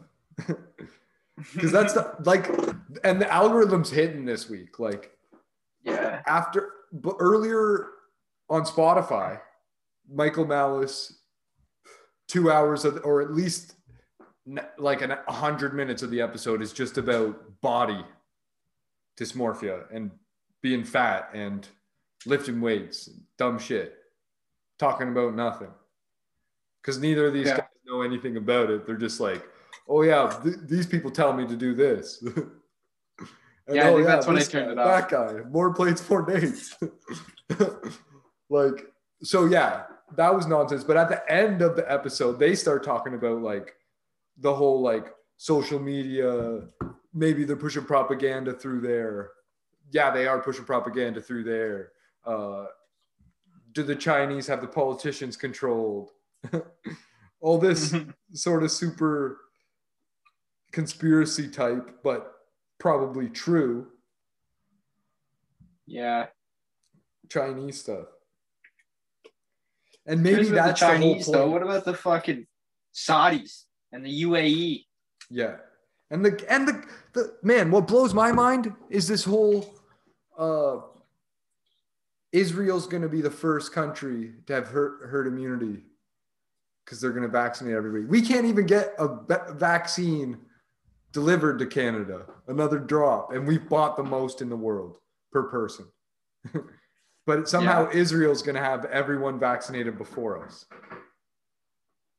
[SPEAKER 2] Because that's the, like, and the algorithm's hitting this week. Like
[SPEAKER 3] yeah.
[SPEAKER 2] after, but earlier on Spotify, Michael Malice, two hours of, or at least like an, a hundred minutes of the episode is just about body dysmorphia and being fat and lifting weights, dumb shit, talking about nothing. Because neither of these
[SPEAKER 3] Yeah.
[SPEAKER 2] guys know anything about it. They're just like, oh yeah, th- these people tell me to do this.
[SPEAKER 3] Yeah, I think that's when I turned
[SPEAKER 2] guy,
[SPEAKER 3] it off.
[SPEAKER 2] That guy, more plates, more dates. like, so yeah, that was nonsense. But at the end of the episode, they start talking about like the whole like social media. Maybe they're pushing propaganda through there. Yeah, they are pushing propaganda through there. Uh, do the Chinese have the politicians controlled? All this sort of super conspiracy type, but probably true
[SPEAKER 3] yeah.
[SPEAKER 2] Chinese stuff. And maybe that's
[SPEAKER 3] the
[SPEAKER 2] the, whole
[SPEAKER 3] Chinese
[SPEAKER 2] point.
[SPEAKER 3] though. What about the fucking Saudis and the? UAE?
[SPEAKER 2] Yeah. And the and the, the man, what blows my mind is this whole uh Israel's going to be the first country to have herd, herd immunity because they're going to vaccinate everybody. We can't even get a va- vaccine delivered to Canada, another drop, and we've bought the most in the world per person. but somehow Israel's going to have everyone vaccinated before us.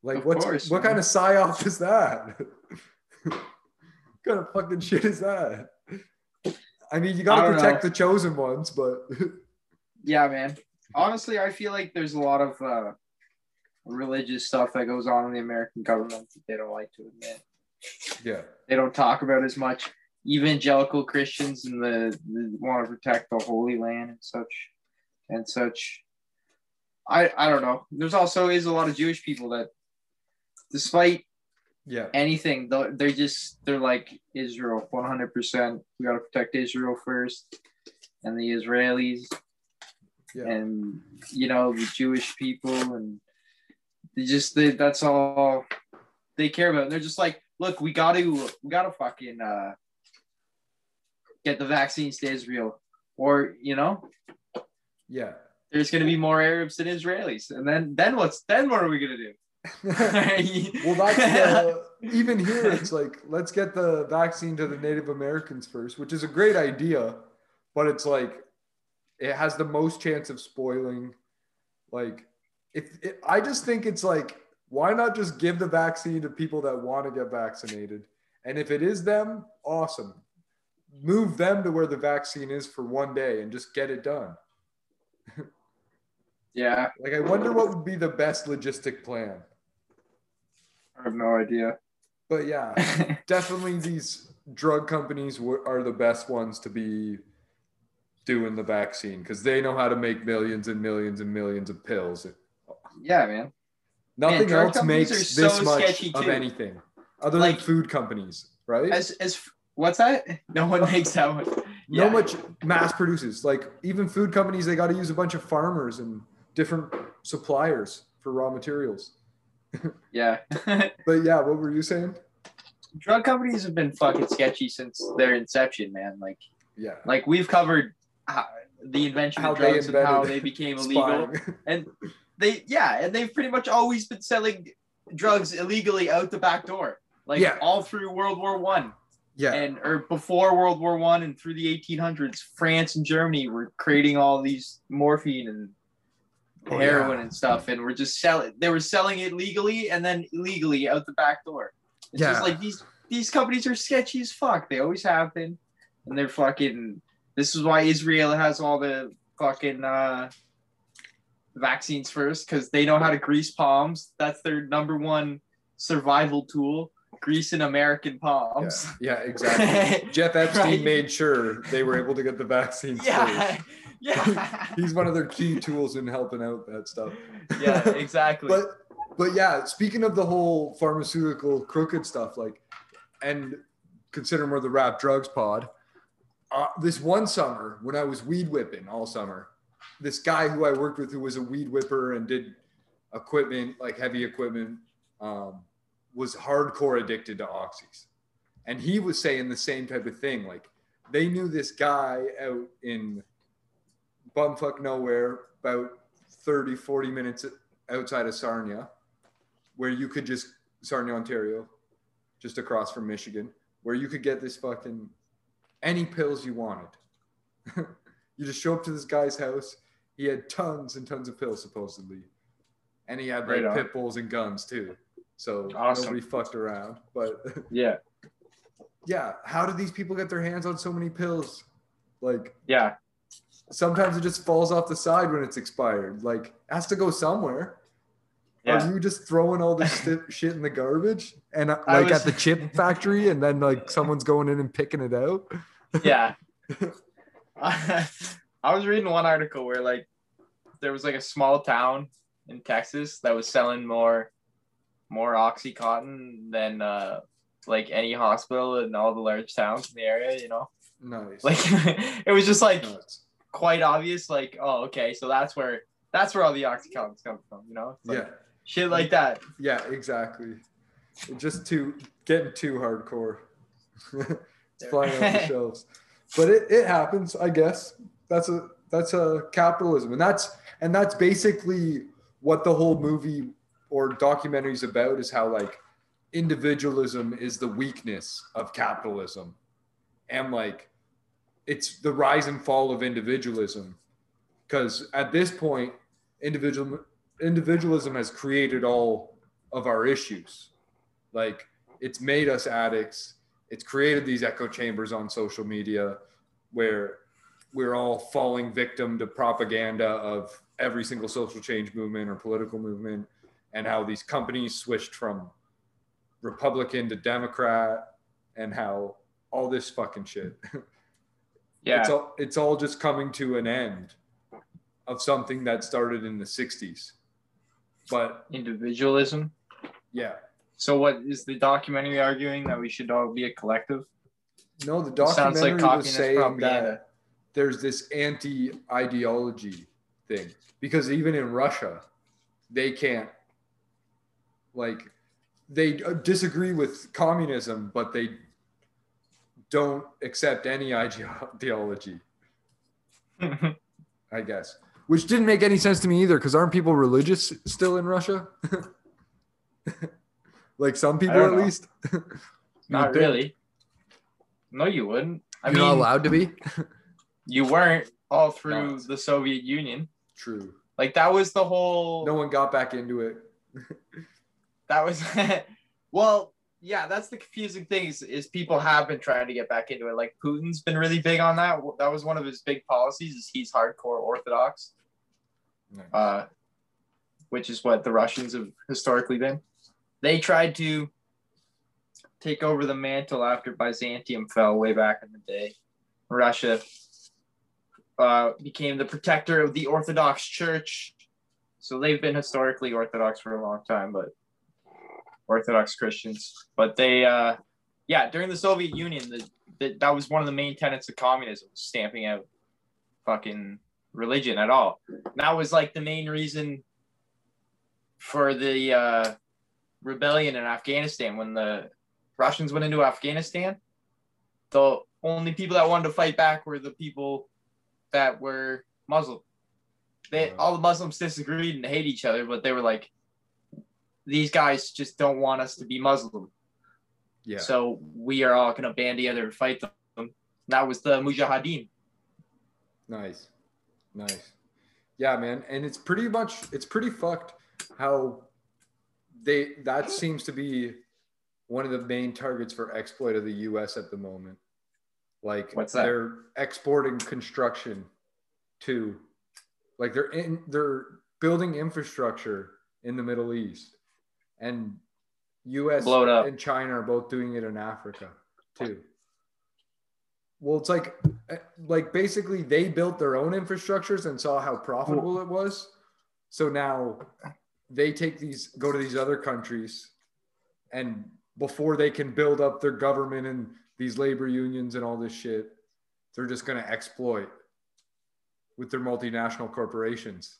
[SPEAKER 2] Like,
[SPEAKER 3] Of
[SPEAKER 2] what's
[SPEAKER 3] course,
[SPEAKER 2] what
[SPEAKER 3] man.
[SPEAKER 2] kind of psyop is that? what kind of fucking shit is that? I mean, you got to protect
[SPEAKER 3] know.
[SPEAKER 2] the chosen ones, but
[SPEAKER 3] Yeah, man. Honestly, I feel like there's a lot of uh, religious stuff that goes on in the American government that they don't like to admit.
[SPEAKER 2] Yeah,
[SPEAKER 3] They don't talk about as much. Evangelical Christians and the, the want to protect the Holy Land and such and such. I I don't know. There's also is a lot of Jewish people that, despite
[SPEAKER 2] yeah,
[SPEAKER 3] anything, they're they're just they're like Israel, 100. percent We got to protect Israel first, and the Israelis
[SPEAKER 2] yeah,
[SPEAKER 3] and you know the Jewish people and they just they, that's all they care about. And they're just like, look, we got to we got to fucking uh, get the vaccines to Israel, or you know,
[SPEAKER 2] yeah.
[SPEAKER 3] there's gonna be more Arabs than Israelis, and then then what's then what are we gonna do?
[SPEAKER 2] well, that's the, even here. It's like let's get the vaccine to the Native Americans first, which is a great idea, but it's like it has the most chance of spoiling. Like, if it, I just think it's like, why not just give the vaccine to people that want to get vaccinated? And if it is them, awesome. Move them to where the vaccine is for one day and just get it done.
[SPEAKER 3] yeah,
[SPEAKER 2] Like, I wonder what would be the best logistic plan.
[SPEAKER 3] I have no idea.
[SPEAKER 2] But yeah, definitely these drug companies are the best ones to be doing the vaccine because they know how to make millions and millions and millions of pills.
[SPEAKER 3] yeah, man.
[SPEAKER 2] Nothing
[SPEAKER 3] drug
[SPEAKER 2] else makes
[SPEAKER 3] are
[SPEAKER 2] this much of anything other
[SPEAKER 3] Like-
[SPEAKER 2] than food companies, right?
[SPEAKER 3] As as what's that? No one makes that
[SPEAKER 2] no
[SPEAKER 3] Yeah.
[SPEAKER 2] much mass produces. Like even food companies, they got to use a bunch of farmers and different suppliers for raw materials.
[SPEAKER 3] Yeah.
[SPEAKER 2] But yeah, what were you saying?
[SPEAKER 3] drug companies have been fucking sketchy since their inception, man. Like,
[SPEAKER 2] Yeah.
[SPEAKER 3] like we've covered how, the invention
[SPEAKER 2] How
[SPEAKER 3] of drugs and how they became illegal, and they yeah, and they've pretty much always been selling drugs illegally out the back door, like
[SPEAKER 2] Yeah.
[SPEAKER 3] all through World War One
[SPEAKER 2] yeah.
[SPEAKER 3] and or before World War One and through the 1800s. France and Germany were creating all these morphine and
[SPEAKER 2] Oh,
[SPEAKER 3] heroin
[SPEAKER 2] yeah.
[SPEAKER 3] and stuff, and we're just selling. They were selling it legally and then illegally out the back door. It's
[SPEAKER 2] Yeah.
[SPEAKER 3] just like these these companies are sketchy as fuck. They always have been, and they're fucking. This is why Israel has all the fucking uh, vaccines first because they know how to grease palms. That's their number one survival tool: greasing American palms.
[SPEAKER 2] Yeah, yeah, exactly. Jeff Epstein
[SPEAKER 3] Right.
[SPEAKER 2] made sure they were able to get the vaccines
[SPEAKER 3] Yeah,
[SPEAKER 2] first.
[SPEAKER 3] Yeah.
[SPEAKER 2] He's one of their key tools in helping out that stuff.
[SPEAKER 3] yeah, exactly.
[SPEAKER 2] but but yeah, speaking of the whole pharmaceutical crooked stuff, like, and considering we're the rap drugs pod, uh, this one summer when I was weed whipping all summer, this guy who I worked with who was a weed whipper and did equipment like heavy equipment um, was hardcore addicted to oxys, and he was saying the same type of thing. Like they knew this guy out in bumfuck nowhere, about 30, 40 minutes outside of Sarnia, where you could just Sarnia, Ontario, just across from Michigan, where you could get this fucking any pills you wanted. you just show up to this guy's house. He had tons and tons of pills supposedly, and he had like
[SPEAKER 3] Right
[SPEAKER 2] pit bulls and guns too. So
[SPEAKER 3] Awesome.
[SPEAKER 2] nobody fucked around. But
[SPEAKER 3] yeah,
[SPEAKER 2] yeah, how do these people get their hands on so many pills? Like
[SPEAKER 3] yeah,
[SPEAKER 2] sometimes it just falls off the side when it's expired. Like it has to go somewhere.
[SPEAKER 3] yeah.
[SPEAKER 2] Are you just throwing all this shit in the garbage and uh, like
[SPEAKER 3] was-
[SPEAKER 2] at the chip factory, and then like someone's going in and picking it out?
[SPEAKER 3] yeah. I was reading one article where like there was like a small town in Texas that was selling more more oxycontin than uh like any hospital in all the large towns in the area, you know?
[SPEAKER 2] Nice.
[SPEAKER 3] Like it was just like
[SPEAKER 2] Nuts.
[SPEAKER 3] quite obvious, like, oh okay, so that's where that's where all the oxycontins come from, you know? Like
[SPEAKER 2] yeah,
[SPEAKER 3] Shit like that.
[SPEAKER 2] yeah, exactly. Just too getting too hardcore. it's flying off the shelves, but it, it happens, I guess. That's a that's a capitalism, and that's and that's basically what the whole movie or documentary is about. Is how like individualism is the weakness of capitalism, and like it's the rise and fall of individualism. Because at this point, individual individualism has created all of our issues. Like it's made us addicts. It's created these echo chambers on social media where we're all falling victim to propaganda of every single social change movement or political movement and how these companies switched from Republican to Democrat and how all this fucking shit.
[SPEAKER 3] Yeah.
[SPEAKER 2] It's all it's all just coming to an end of something that started in the 60s. But
[SPEAKER 3] Individualism.
[SPEAKER 2] yeah,
[SPEAKER 3] So what is the documentary arguing that we should all be a collective?
[SPEAKER 2] no, the
[SPEAKER 3] It sounds
[SPEAKER 2] documentary
[SPEAKER 3] like
[SPEAKER 2] was saying
[SPEAKER 3] propaganda.
[SPEAKER 2] that there's this anti-ideology thing because even in Russia, they can't like they uh, disagree with communism, but they don't accept any ideology. I guess. Which didn't make any sense to me either, because aren't people religious still in Russia? like some people at
[SPEAKER 3] know.
[SPEAKER 2] least.
[SPEAKER 3] Not really. No, you wouldn't. I
[SPEAKER 2] You're not allowed to be.
[SPEAKER 3] You weren't all through
[SPEAKER 2] No.
[SPEAKER 3] the Soviet Union.
[SPEAKER 2] True.
[SPEAKER 3] Like that was the whole.
[SPEAKER 2] No one got back into it.
[SPEAKER 3] That was. well, yeah, that's the confusing thing is, is people have been trying to get back into it. Like Putin's been really big on that. That was one of his big policies. Is he's hardcore Orthodox, uh, which is what the Russians have historically been. They tried to take over the mantle after Byzantium fell way back in the day. Russia uh, became the protector of the Orthodox Church. So they've been historically Orthodox for a long time, but Orthodox Christians. But they, uh, yeah, during the Soviet Union, the, the, that was one of the main tenets of communism, stamping out fucking religion at all. And that was like the main reason for the uh, rebellion in Afghanistan when the Russians went into Afghanistan. The only people that wanted to fight back were the people that were Muslim. They
[SPEAKER 2] Wow.
[SPEAKER 3] all the Muslims disagreed and hate each other, but they were like, these guys just don't want us to be Muslim.
[SPEAKER 2] Yeah.
[SPEAKER 3] So we are all gonna band together and fight them. And that was the Mujahideen.
[SPEAKER 2] Nice. Nice. Yeah, man. And it's pretty much it's pretty fucked how they that seems to be one of the main targets for exploit of the US at the moment. Like
[SPEAKER 3] What's that?
[SPEAKER 2] they're exporting construction to like they're in they're building infrastructure in the Middle East. And US and China are both doing it in Africa too. Well, it's like uh, like basically they built their own infrastructures and saw how profitable it was. So now they take these, go to these other countries, and before they can build up their government and these labor unions and all this shit, they're just going to exploit with their multinational corporations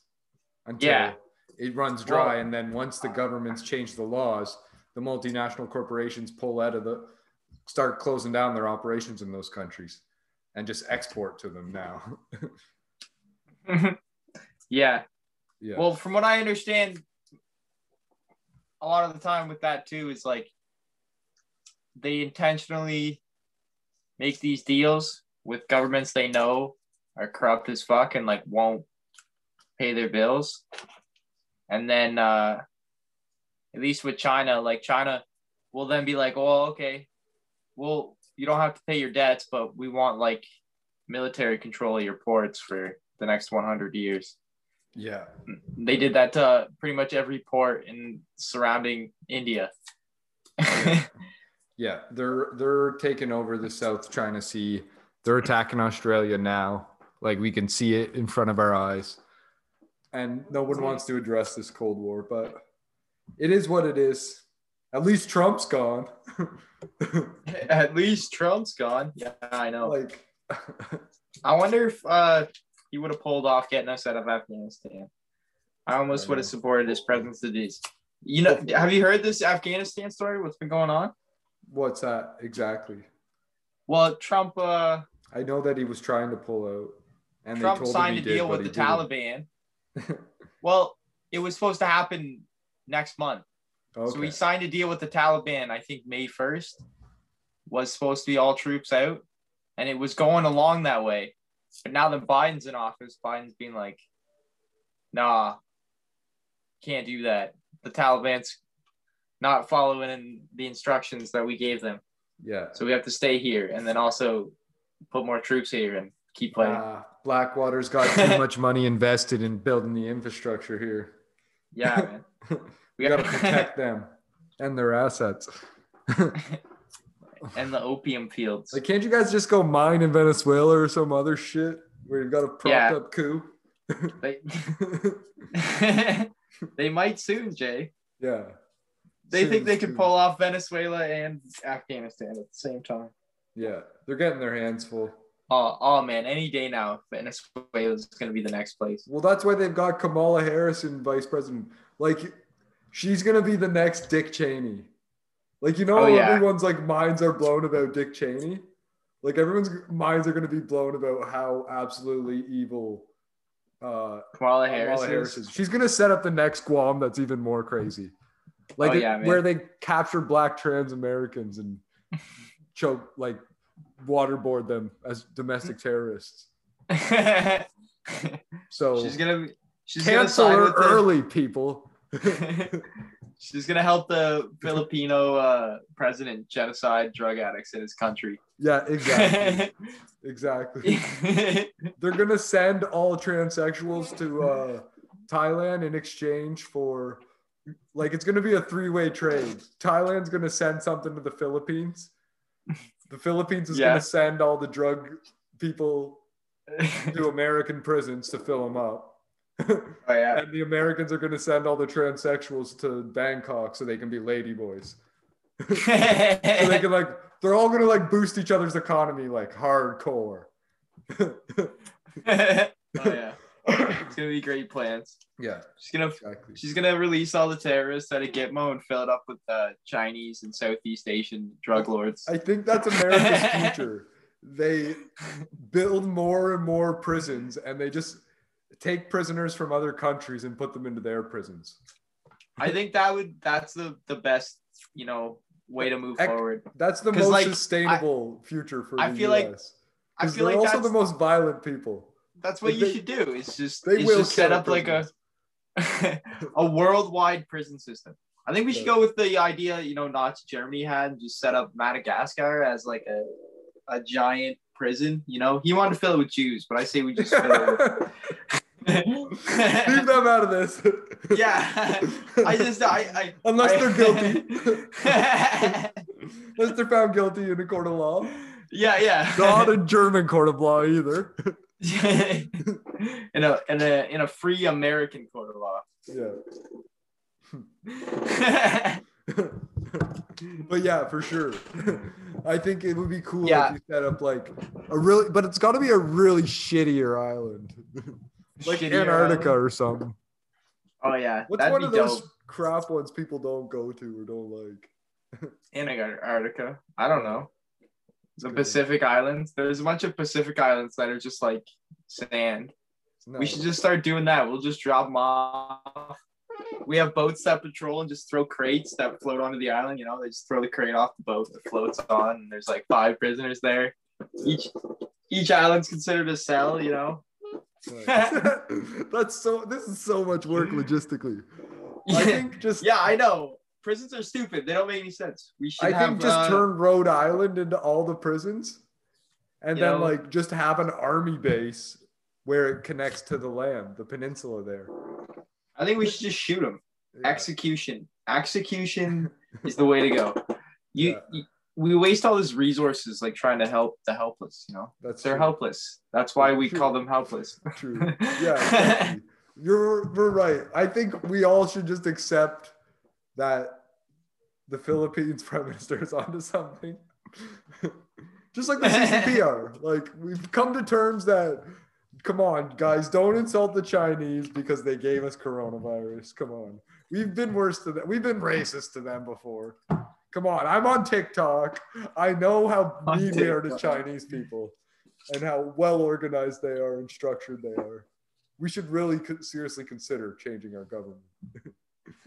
[SPEAKER 2] until
[SPEAKER 3] Yeah.
[SPEAKER 2] it runs dry. And then once the governments change the laws, the multinational corporations pull out of the, start closing down their operations in those countries and just export to them now.
[SPEAKER 3] yeah.
[SPEAKER 2] yeah.
[SPEAKER 3] Well, from what I understand, a lot of the time with that too is like they intentionally make these deals with governments they know are corrupt as fuck and like won't pay their bills. And then uh at least with China, like China will then be like, "Oh, okay. Well, you don't have to pay your debts, but we want like military control of your ports for the next 100 years."
[SPEAKER 2] yeah.
[SPEAKER 3] They did that to pretty much every port in surrounding India.
[SPEAKER 2] Yeah. Yeah, they're they're taking over the South China Sea. They're attacking Australia now. Like we can see it in front of our eyes. And no one wants to address this Cold War, but it is what it is. At least Trump's gone.
[SPEAKER 3] At least Trump's gone. Yeah, I know.
[SPEAKER 2] like
[SPEAKER 3] I wonder if uh, he would have pulled off getting us out of Afghanistan. I almost
[SPEAKER 2] I
[SPEAKER 3] would have supported his presence to these. You know, have you heard this Afghanistan story? What's been going on?
[SPEAKER 2] What's that exactly?
[SPEAKER 3] Well, Trump uh,
[SPEAKER 2] I know that he was trying to pull out, and
[SPEAKER 3] Trump
[SPEAKER 2] they told
[SPEAKER 3] signed a
[SPEAKER 2] did,
[SPEAKER 3] deal with the. Taliban. well, it was supposed to happen next month.
[SPEAKER 2] Okay.
[SPEAKER 3] So he signed a deal with the Taliban, I think May 1st was supposed to be all troops out. And it was going along that way. But now that Biden's in office, Biden's being like, nah, can't do that. The Taliban's not following the instructions that we gave them.
[SPEAKER 2] yeah.
[SPEAKER 3] So we have to stay here and then also put more troops here and keep playing.
[SPEAKER 2] Uh, Blackwater's got too much money invested in building the infrastructure here.
[SPEAKER 3] yeah, man.
[SPEAKER 2] We got to protect them and their assets.
[SPEAKER 3] and the opium fields.
[SPEAKER 2] Like, can't you guys just go mine in Venezuela or some other shit where you've got a propped
[SPEAKER 3] Yeah.
[SPEAKER 2] up coup?
[SPEAKER 3] They, they might soon, Jay.
[SPEAKER 2] yeah.
[SPEAKER 3] They think they can pull off Venezuela and Afghanistan at the same time.
[SPEAKER 2] Yeah. They're getting their hands full.
[SPEAKER 3] Oh, oh man, any day now, Venezuela is going to be the next place.
[SPEAKER 2] Well, that's why they've got Kamala Harris in vice president. Like, she's gonna be the next Dick Cheney. Like, you know,
[SPEAKER 3] Oh, yeah.
[SPEAKER 2] everyone's like minds are blown about Dick Cheney. Like, everyone's minds are gonna be blown about how absolutely evil uh,
[SPEAKER 3] Kamala
[SPEAKER 2] Kamala
[SPEAKER 3] Harris.
[SPEAKER 2] Harris
[SPEAKER 3] is.
[SPEAKER 2] is. She's gonna set up the next Guam that's even more crazy. Like
[SPEAKER 3] Oh, yeah,
[SPEAKER 2] where they capture black trans Americans and choke like waterboard them as domestic terrorists. So
[SPEAKER 3] she's gonna. She's gonna
[SPEAKER 2] cancel her
[SPEAKER 3] with the-
[SPEAKER 2] early, people.
[SPEAKER 3] she's gonna help the Filipino uh, president genocide drug addicts in his country.
[SPEAKER 2] Yeah, exactly. exactly. They're gonna send all transsexuals to uh, Thailand in exchange for like it's gonna be a three-way trade. Thailand's gonna send something to the Philippines. The Philippines is
[SPEAKER 3] Yeah.
[SPEAKER 2] gonna send all the drug people to American prisons to fill them up.
[SPEAKER 3] oh yeah.
[SPEAKER 2] and the Americans are gonna send all the transsexuals to Bangkok so they can be ladyboys. So they can like they're all gonna like boost each other's economy like hardcore.
[SPEAKER 3] oh yeah. It's gonna be great plans.
[SPEAKER 2] yeah,
[SPEAKER 3] She's gonna
[SPEAKER 2] exactly.
[SPEAKER 3] she's gonna release all the terrorists out of Gitmo and fill it up with uh, Chinese and Southeast Asian drug lords.
[SPEAKER 2] I think that's America's future. They build more and more prisons and they just take prisoners from other countries and put them into their prisons.
[SPEAKER 3] I think that would that's the the best you know way to move forward.
[SPEAKER 2] That's the most
[SPEAKER 3] like,
[SPEAKER 2] sustainable future for
[SPEAKER 3] I
[SPEAKER 2] the
[SPEAKER 3] feel like-
[SPEAKER 2] US.
[SPEAKER 3] I
[SPEAKER 2] 'Cause
[SPEAKER 3] feel
[SPEAKER 2] they're
[SPEAKER 3] like
[SPEAKER 2] also the most violent people.
[SPEAKER 3] That's what you should do. It's just
[SPEAKER 2] They
[SPEAKER 3] it's
[SPEAKER 2] will
[SPEAKER 3] just set up like a a worldwide prison system. I think we should go with the idea, you know, Nazi Germany had and just set up Madagascar as like a a giant prison. You know, he wanted to fill it with Jews, but I say we just fill it with.
[SPEAKER 2] Leave them out of this.
[SPEAKER 3] yeah, I just I, I
[SPEAKER 2] Unless
[SPEAKER 3] I-
[SPEAKER 2] they're guilty. Unless they're found guilty in a court of law.
[SPEAKER 3] Yeah, yeah.
[SPEAKER 2] Not a German court of law either.
[SPEAKER 3] in a in a in a free American court of law.
[SPEAKER 2] Yeah. but yeah, for sure. I think it would be cool
[SPEAKER 3] Yeah.
[SPEAKER 2] if you set up like a really, but it's got to be a really shittier island, like
[SPEAKER 3] Shittier
[SPEAKER 2] Antarctica
[SPEAKER 3] island.
[SPEAKER 2] or something.
[SPEAKER 3] Oh yeah,
[SPEAKER 2] What's
[SPEAKER 3] that'd
[SPEAKER 2] one of those
[SPEAKER 3] dope.
[SPEAKER 2] crap ones people don't go to or don't like?
[SPEAKER 3] Antarctica. I don't know. The
[SPEAKER 2] Good.
[SPEAKER 3] Pacific Islands. There's a bunch of Pacific Islands that are just like sand.
[SPEAKER 2] No.
[SPEAKER 3] We should just start doing that. We'll just drop them off. We have boats that patrol and just throw crates that float onto the island. You know, they just throw the crate off the boat that floats on, and there's like five prisoners there. Each each island's considered a cell. You know.
[SPEAKER 2] That's so. This is so much work logistically. I think just.
[SPEAKER 3] yeah, I know. Prisons are stupid. They don't make any sense. We should
[SPEAKER 2] I
[SPEAKER 3] have
[SPEAKER 2] think just
[SPEAKER 3] uh,
[SPEAKER 2] turn Rhode Island into all the prisons, and then
[SPEAKER 3] know-
[SPEAKER 2] like just have an army base where it connects to the land, the peninsula there.
[SPEAKER 3] I think we should just shoot them.
[SPEAKER 2] Yeah.
[SPEAKER 3] Execution. Execution is the way to go. You,
[SPEAKER 2] Yeah.
[SPEAKER 3] you we waste all these resources like trying to help the helpless, you know.
[SPEAKER 2] That's
[SPEAKER 3] They're
[SPEAKER 2] true.
[SPEAKER 3] helpless. That's why we
[SPEAKER 2] True.
[SPEAKER 3] call them helpless.
[SPEAKER 2] True. Yeah, exactly. you're you're right. I think we all should just accept that the Philippines prime minister is onto something. just like the CCP are. Like we've come to terms that come on, guys, don't insult the Chinese because they gave us coronavirus. Come on. We've been worse to them. We've been racist to them before. Come on, I'm on TikTok. I know how
[SPEAKER 3] On
[SPEAKER 2] mean we are to Chinese people and how well organized they are and structured they are. We should really co- seriously consider changing our government.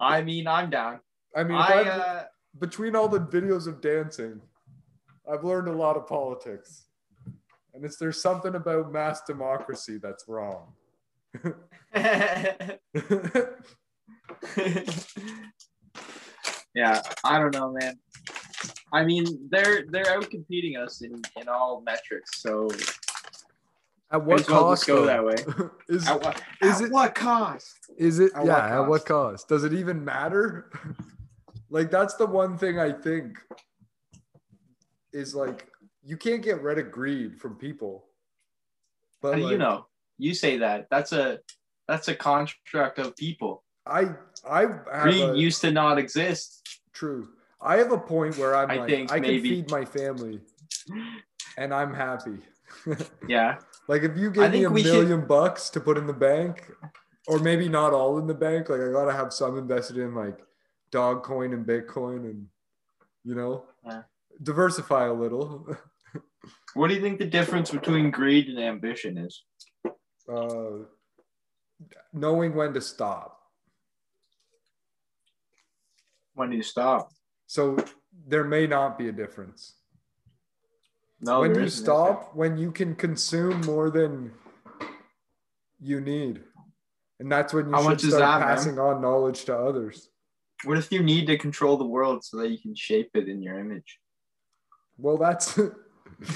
[SPEAKER 3] I mean, I'm down.
[SPEAKER 2] I mean,
[SPEAKER 3] I uh,
[SPEAKER 2] between all the videos of dancing, I've learned a lot of politics. And it's there's something about mass democracy that's wrong.
[SPEAKER 3] yeah, I don't know, man. I mean, they're they're out competing us in, in all metrics, so
[SPEAKER 2] At
[SPEAKER 3] what cost? well go that way.
[SPEAKER 2] is,
[SPEAKER 3] At what,
[SPEAKER 2] Is
[SPEAKER 3] at
[SPEAKER 2] it-
[SPEAKER 3] what cost?
[SPEAKER 2] is it
[SPEAKER 3] at
[SPEAKER 2] yeah,
[SPEAKER 3] what
[SPEAKER 2] at what cost? Does it even matter? like that's the one thing I think is like you can't get rid of greed from people. But
[SPEAKER 3] do you know? You say that. That's a that's a construct of people.
[SPEAKER 2] I I
[SPEAKER 3] Greed
[SPEAKER 2] a-
[SPEAKER 3] used to not exist.
[SPEAKER 2] True. I have a point where I'm
[SPEAKER 3] I
[SPEAKER 2] like,
[SPEAKER 3] think
[SPEAKER 2] I can
[SPEAKER 3] maybe-
[SPEAKER 2] feed my family, and I'm happy.
[SPEAKER 3] Yeah.
[SPEAKER 2] Like if you
[SPEAKER 3] I
[SPEAKER 2] give me a
[SPEAKER 3] we should-
[SPEAKER 2] million bucks to put in the bank, or maybe not all in the bank, like I gotta have some invested in like Dogecoin and Bitcoin, and you know,
[SPEAKER 3] Yeah.
[SPEAKER 2] diversify a little.
[SPEAKER 3] What do you think the difference between greed and ambition is?
[SPEAKER 2] uh, knowing when to stop.
[SPEAKER 3] When do you stop?
[SPEAKER 2] So there may not be a difference.
[SPEAKER 3] No.
[SPEAKER 2] when you stop, when you can consume more than you need. And that's when you
[SPEAKER 3] How
[SPEAKER 2] should start
[SPEAKER 3] that, man?
[SPEAKER 2] passing on knowledge to others.
[SPEAKER 3] What if you need to control the world so that you can shape it in your image?
[SPEAKER 2] Well, that's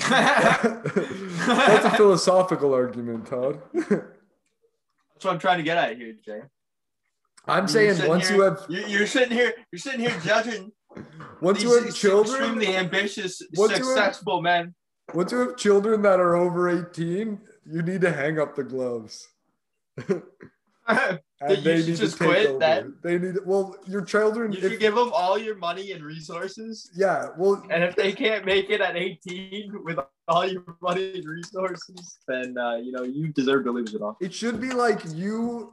[SPEAKER 2] that's a philosophical argument, Todd.
[SPEAKER 3] That's what I'm trying to get at here, Jay.
[SPEAKER 2] I'm
[SPEAKER 3] You're
[SPEAKER 2] saying once
[SPEAKER 3] here-
[SPEAKER 2] you have
[SPEAKER 3] you- you're sitting here, you're sitting here judging
[SPEAKER 2] once
[SPEAKER 3] these
[SPEAKER 2] you have children,
[SPEAKER 3] extremely ambitious,
[SPEAKER 2] you have-
[SPEAKER 3] successful men.
[SPEAKER 2] Once you have children that are over 18, you need to hang up the gloves. And they need
[SPEAKER 3] just
[SPEAKER 2] to take
[SPEAKER 3] quit
[SPEAKER 2] over.
[SPEAKER 3] then?
[SPEAKER 2] They need well, your children.
[SPEAKER 3] you
[SPEAKER 2] if-
[SPEAKER 3] should give them all your money and resources,
[SPEAKER 2] yeah, well,
[SPEAKER 3] and if they can't make it at 18 with all your money and resources, then uh, you know you deserve to lose it all.
[SPEAKER 2] It should be like you,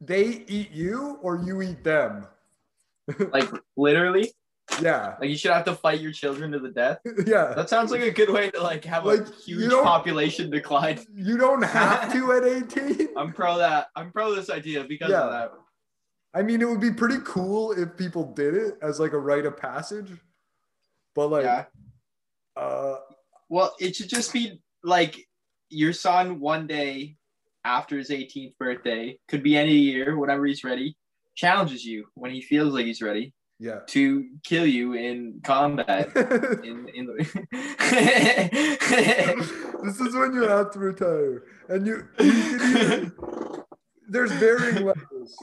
[SPEAKER 2] they eat you or you eat them.
[SPEAKER 3] Like literally,
[SPEAKER 2] Yeah,
[SPEAKER 3] like you should have to fight your children to the death.
[SPEAKER 2] yeah.
[SPEAKER 3] That sounds like a good way to like have
[SPEAKER 2] Like,
[SPEAKER 3] a huge population decline.
[SPEAKER 2] You don't have to at 18.
[SPEAKER 3] I'm pro that. I'm pro this idea because
[SPEAKER 2] Yeah.
[SPEAKER 3] of that.
[SPEAKER 2] I mean, it would be pretty cool if people did it as like a rite of passage. But like,
[SPEAKER 3] yeah.
[SPEAKER 2] uh,
[SPEAKER 3] Well, it should just be like your son one day after his 18th birthday, could be any year, whenever he's ready, challenges you when he feels like he's ready
[SPEAKER 2] yeah.
[SPEAKER 3] to kill you in combat. In in the
[SPEAKER 2] this is when you have to retire, and you, you can either, there's varying levels.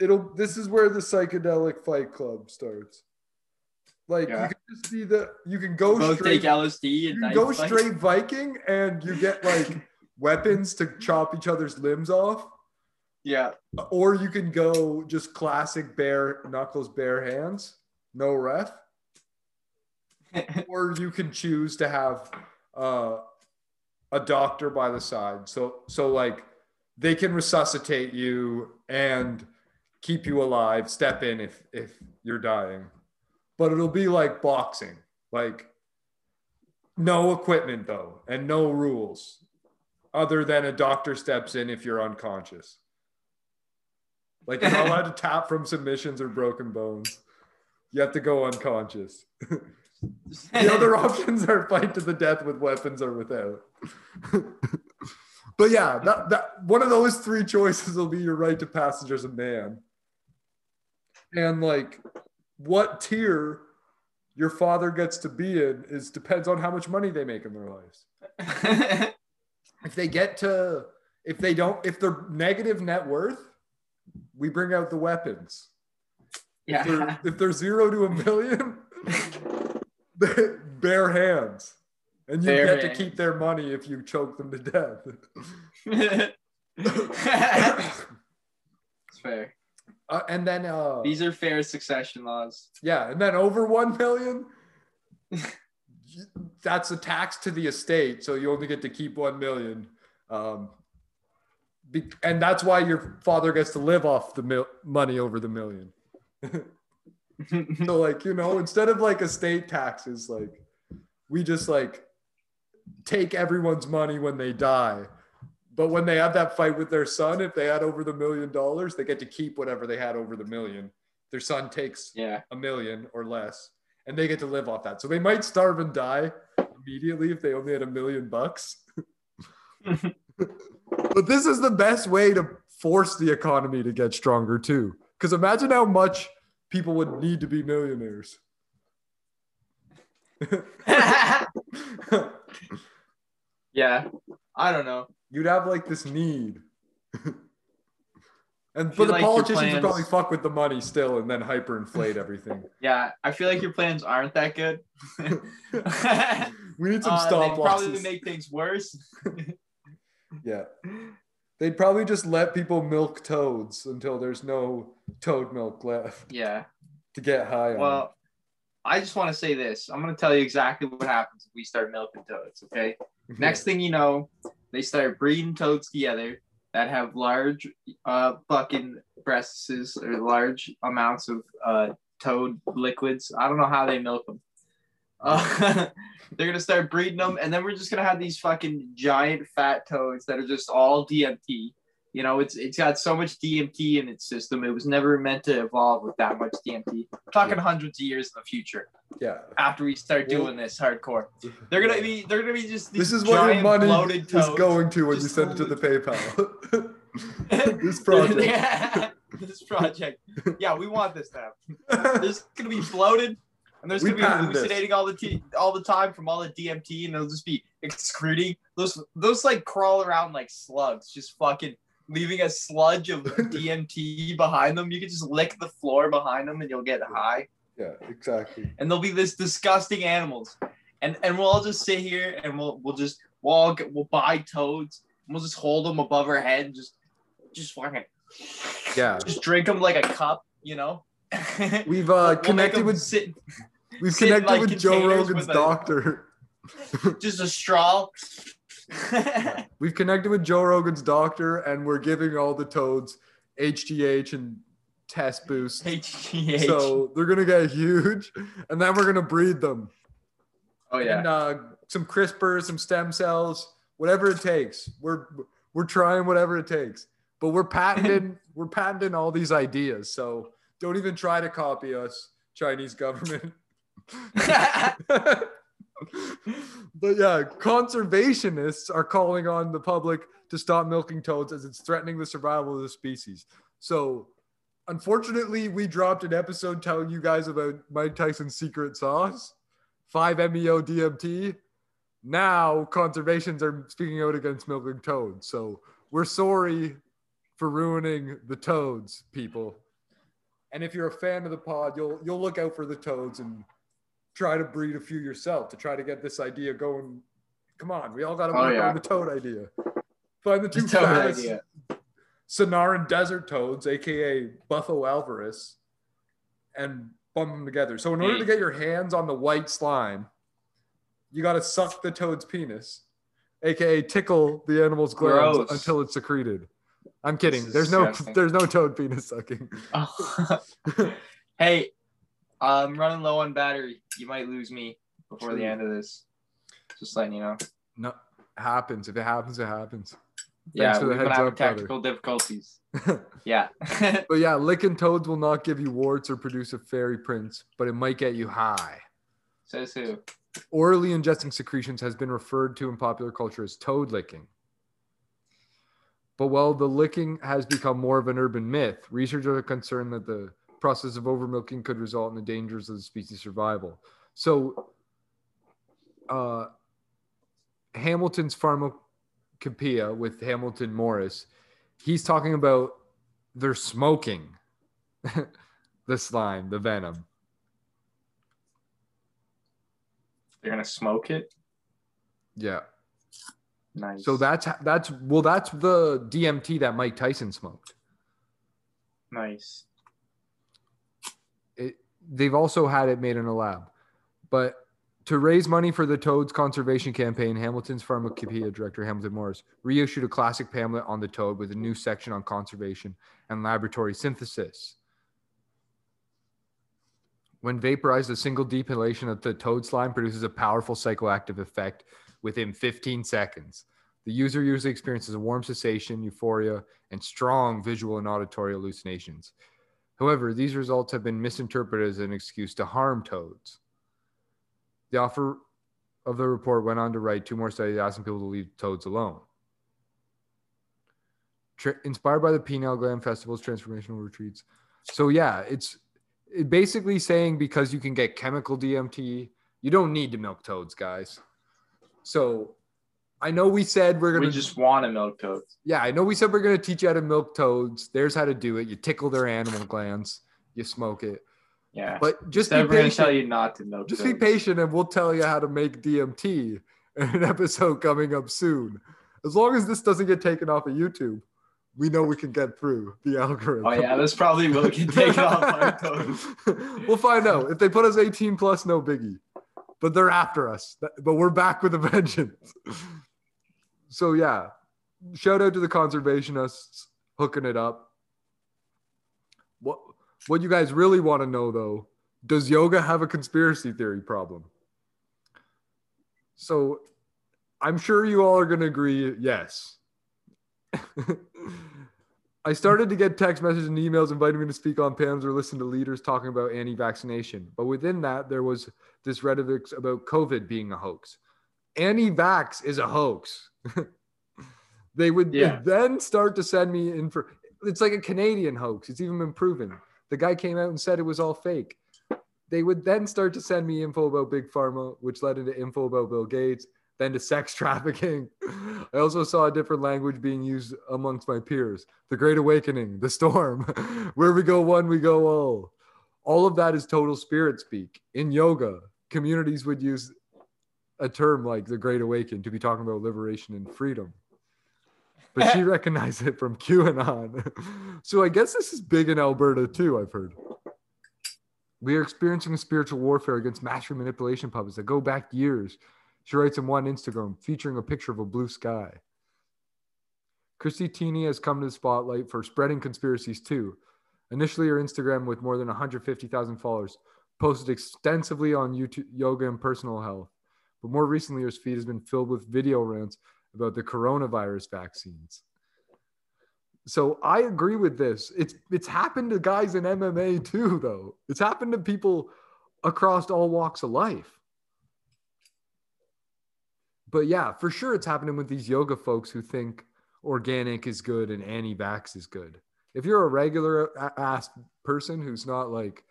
[SPEAKER 2] It'll. This is where the psychedelic fight club starts. Like
[SPEAKER 3] Yeah.
[SPEAKER 2] you can just be the you can go
[SPEAKER 3] Both
[SPEAKER 2] straight
[SPEAKER 3] take LSD and knife
[SPEAKER 2] go
[SPEAKER 3] fight.
[SPEAKER 2] straight Viking and you get like weapons to chop each other's limbs off,
[SPEAKER 3] Yeah.
[SPEAKER 2] or you can go just classic bare knuckles, bare hands, no ref, or you can choose to have uh, a doctor by the side. So so like they can resuscitate you and keep you alive. Step in if if you're dying, but it'll be like boxing, like no equipment though, and no rules, other than a doctor steps in if you're unconscious. Like you're not allowed to tap from submissions or broken bones. You have to go unconscious. The other options are fight to the death with weapons or without. but yeah, that, that one of those three choices will be your right to passage as a man. And like what tier your father gets to be in is depends on how much money they make in their lives. If they get to if they don't if they're negative net worth, we bring out the weapons. If they're,
[SPEAKER 3] yeah.
[SPEAKER 2] if they're zero to a million, bare hands. And you
[SPEAKER 3] Bare
[SPEAKER 2] get to keep their money if you choke them to death.
[SPEAKER 3] it's fair.
[SPEAKER 2] Uh, and then, uh,
[SPEAKER 3] These are fair succession laws.
[SPEAKER 2] yeah, and then over 1 million, that's a tax to the estate. So you only get to keep 1 million. Um, and that's why your father gets to live off the mil- money over the million. So like, you know, instead of like estate taxes, like we just like take everyone's money when they die. But when they have that fight with their son, if they had over the million dollars, they get to keep whatever they had over the million. Their son takes
[SPEAKER 3] yeah.
[SPEAKER 2] a million or less, and they get to live off that. So they might starve and die immediately if they only had a million bucks. but this is the best way to force the economy to get stronger too. Because imagine how much people would need to be millionaires.
[SPEAKER 3] yeah. I don't know.
[SPEAKER 2] You'd have like this need. and but the
[SPEAKER 3] like
[SPEAKER 2] politicians would probably fuck with the money still and then hyperinflate everything.
[SPEAKER 3] Yeah. I feel like your plans aren't that good.
[SPEAKER 2] we need some
[SPEAKER 3] Uh,
[SPEAKER 2] stop
[SPEAKER 3] they'd probably make things worse.
[SPEAKER 2] Yeah. They'd probably just let people milk toads until there's no toad milk left
[SPEAKER 3] Yeah.
[SPEAKER 2] to get high on.
[SPEAKER 3] Well, I just want to say this. I'm going to tell you exactly what happens if we start milking toads, okay?
[SPEAKER 2] Yeah.
[SPEAKER 3] Next thing you know, they start breeding toads together that have large uh, fucking breasts or large amounts of uh, toad liquids. I don't know how they milk them. Uh, they're gonna start breeding them, and then we're just gonna have these fucking giant fat toads that are just all DMT. You know, it's it's got so much DMT in its system. It was never meant to evolve with that much DMT. We're talking hundreds of years in the future
[SPEAKER 2] Yeah.
[SPEAKER 3] after we start
[SPEAKER 2] Well-
[SPEAKER 3] doing this hardcore. They're gonna be they're gonna be just these
[SPEAKER 2] This is what your money is going to when you send it to the PayPal. this project.
[SPEAKER 3] Yeah, this project. Yeah, we want this to happen. There's gonna be bloated, and there's gonna be
[SPEAKER 2] patent this.
[SPEAKER 3] hallucinating all the t- all the time from all the DMT, and they'll just be excreting those those like crawl around like slugs, just fucking leaving a sludge of DMT behind them. You can just lick the floor behind them, and you'll get high.
[SPEAKER 2] yeah, exactly.
[SPEAKER 3] And they'll be this disgusting animals, and and we'll all just sit here and we'll we'll just we'll all get, we'll buy toads, and we'll just hold them above our head, and just just fucking
[SPEAKER 2] Yeah.
[SPEAKER 3] just drink them like a cup, you know.
[SPEAKER 2] We've
[SPEAKER 3] We'll
[SPEAKER 2] uh,
[SPEAKER 3] make
[SPEAKER 2] with
[SPEAKER 3] sit,
[SPEAKER 2] we've
[SPEAKER 3] sit
[SPEAKER 2] connected
[SPEAKER 3] like,
[SPEAKER 2] with Joe Rogan's
[SPEAKER 3] with a-
[SPEAKER 2] doctor.
[SPEAKER 3] just a straw.
[SPEAKER 2] We've connected with Joe Rogan's doctor, and we're giving all the toads HGH and test boost.
[SPEAKER 3] HGH.
[SPEAKER 2] So they're gonna get huge, and then we're gonna breed them.
[SPEAKER 3] oh yeah.
[SPEAKER 2] And uh, some CRISPR, some stem cells, whatever it takes. We're we're trying whatever it takes. But we're patenting we're patenting all these ideas. So don't even try to copy us, Chinese government. but yeah, conservationists are calling on the public to stop milking toads as it's threatening the survival of the species. So, unfortunately, we dropped an episode telling you guys about Mike Tyson's secret sauce, 5-MeO DMT. Now, conservations are speaking out against milking toads. So, we're sorry for ruining the toads, people. And if you're a fan of the pod, you'll you'll look out for the toads and try to breed a few yourself to try to get this idea going. Come on, we all got to
[SPEAKER 3] Oh,
[SPEAKER 2] work
[SPEAKER 3] yeah.
[SPEAKER 2] on the toad idea. Find the two
[SPEAKER 3] The
[SPEAKER 2] fattest
[SPEAKER 3] idea.
[SPEAKER 2] Sonoran desert toads, aka Bufo alvarius, and bump them together. So in order
[SPEAKER 3] Hey.
[SPEAKER 2] to get your hands on the white slime, you got to suck the toad's penis, aka tickle the animal's glands
[SPEAKER 3] Gross.
[SPEAKER 2] until it's secreted. I'm kidding. There's no there's no toad penis sucking.
[SPEAKER 3] Hey, I'm running low on battery. You might lose me before the end of this. Just letting you know.
[SPEAKER 2] No, happens. If it happens, it happens.
[SPEAKER 3] yeah, we've been having
[SPEAKER 2] up, brother.
[SPEAKER 3] technical difficulties. Yeah.
[SPEAKER 2] But yeah, licking toads will not give you warts or produce a fairy prince, but it might get you high.
[SPEAKER 3] Says who?
[SPEAKER 2] Orally ingesting secretions has been referred to in popular culture as toad licking. But while the licking has become more of an urban myth, researchers are concerned that the process of overmilking could result in the dangers of the species' survival. So, uh, Hamilton's pharmacopoeia with Hamilton Morris, he's talking about they're smoking the slime, the venom.
[SPEAKER 3] They're gonna smoke it.
[SPEAKER 2] Yeah.
[SPEAKER 3] Nice.
[SPEAKER 2] So that's that's well, that's the DMT that Mike Tyson smoked.
[SPEAKER 3] nice.
[SPEAKER 2] They've also had it made in a lab, but to raise money for the toads conservation campaign, Hamilton's pharmacopoeia director Hamilton Morris reissued a classic pamphlet on the toad with a new section on conservation and laboratory synthesis. When vaporized, a single deep inhalation of the toad slime produces a powerful psychoactive effect within 15 seconds. The user usually experiences a warm sensation, euphoria, and strong visual and auditory hallucinations. However, these results have been misinterpreted as an excuse to harm toads. The author of the report went on to write two more studies asking people to leave toads alone. Inspired by the Pineal Gland Festival's transformational retreats. So, yeah, it's it basically saying because you can get chemical DMT, you don't need to milk toads, guys. So, I know we said we're gonna.
[SPEAKER 3] We just want to milk toads.
[SPEAKER 2] yeah, I know we said we're gonna teach you how to milk toads. There's how to do it. You tickle their animal glands, you smoke it.
[SPEAKER 3] Yeah.
[SPEAKER 2] But just
[SPEAKER 3] Instead,
[SPEAKER 2] be
[SPEAKER 3] we're gonna tell
[SPEAKER 2] patient.
[SPEAKER 3] you not to milk
[SPEAKER 2] Just
[SPEAKER 3] toads.
[SPEAKER 2] be patient, and we'll tell you how to make DMT in an episode coming up soon. As long as this doesn't get taken off of YouTube, we know we can get through the algorithm.
[SPEAKER 3] Oh yeah, this probably will get taken off by toads.
[SPEAKER 2] we'll find out if they put us 18 plus. No biggie, but they're after us. But we're back with a vengeance. So yeah, shout out to the conservationists hooking it up. What what you guys really want to know though? Does yoga have a conspiracy theory problem? So I'm sure you all are going to agree yes. I started to get text messages and emails inviting me to speak on PAMs or listen to leaders talking about anti vaccination. But within that, there was this rhetoric about COVID being a hoax. Anti vax is a hoax. they would
[SPEAKER 3] Yeah.
[SPEAKER 2] then start to send me in for it's like a Canadian hoax. It's even been proven. The guy came out and said it was all fake. They would then start to send me info about Big Pharma, which led into info about Bill Gates, then to sex trafficking. I also saw a different language being used amongst my peers. The Great Awakening, the storm, where we go one, we go all. All of that is total spirit speak. In yoga, communities would use a term like the Great Awakening to be talking about liberation and freedom. But she recognized it from QAnon. so I guess this is big in Alberta too, I've heard. We are experiencing a spiritual warfare against master manipulation puppets that go back years. She writes in one Instagram featuring a picture of a blue sky. Christy Teeny has come to the spotlight for spreading conspiracies too. Initially, her Instagram, with more than 150,000 followers, posted extensively on YouTube, yoga and personal health. But more recently, his feed has been filled with video rants about the coronavirus vaccines. So I agree with this. It's it's happened to guys in MMA too, though. It's happened to people across all walks of life. But yeah, for sure, it's happening with these yoga folks who think organic is good and anti-vax is good. If you're a regular ass person who's not like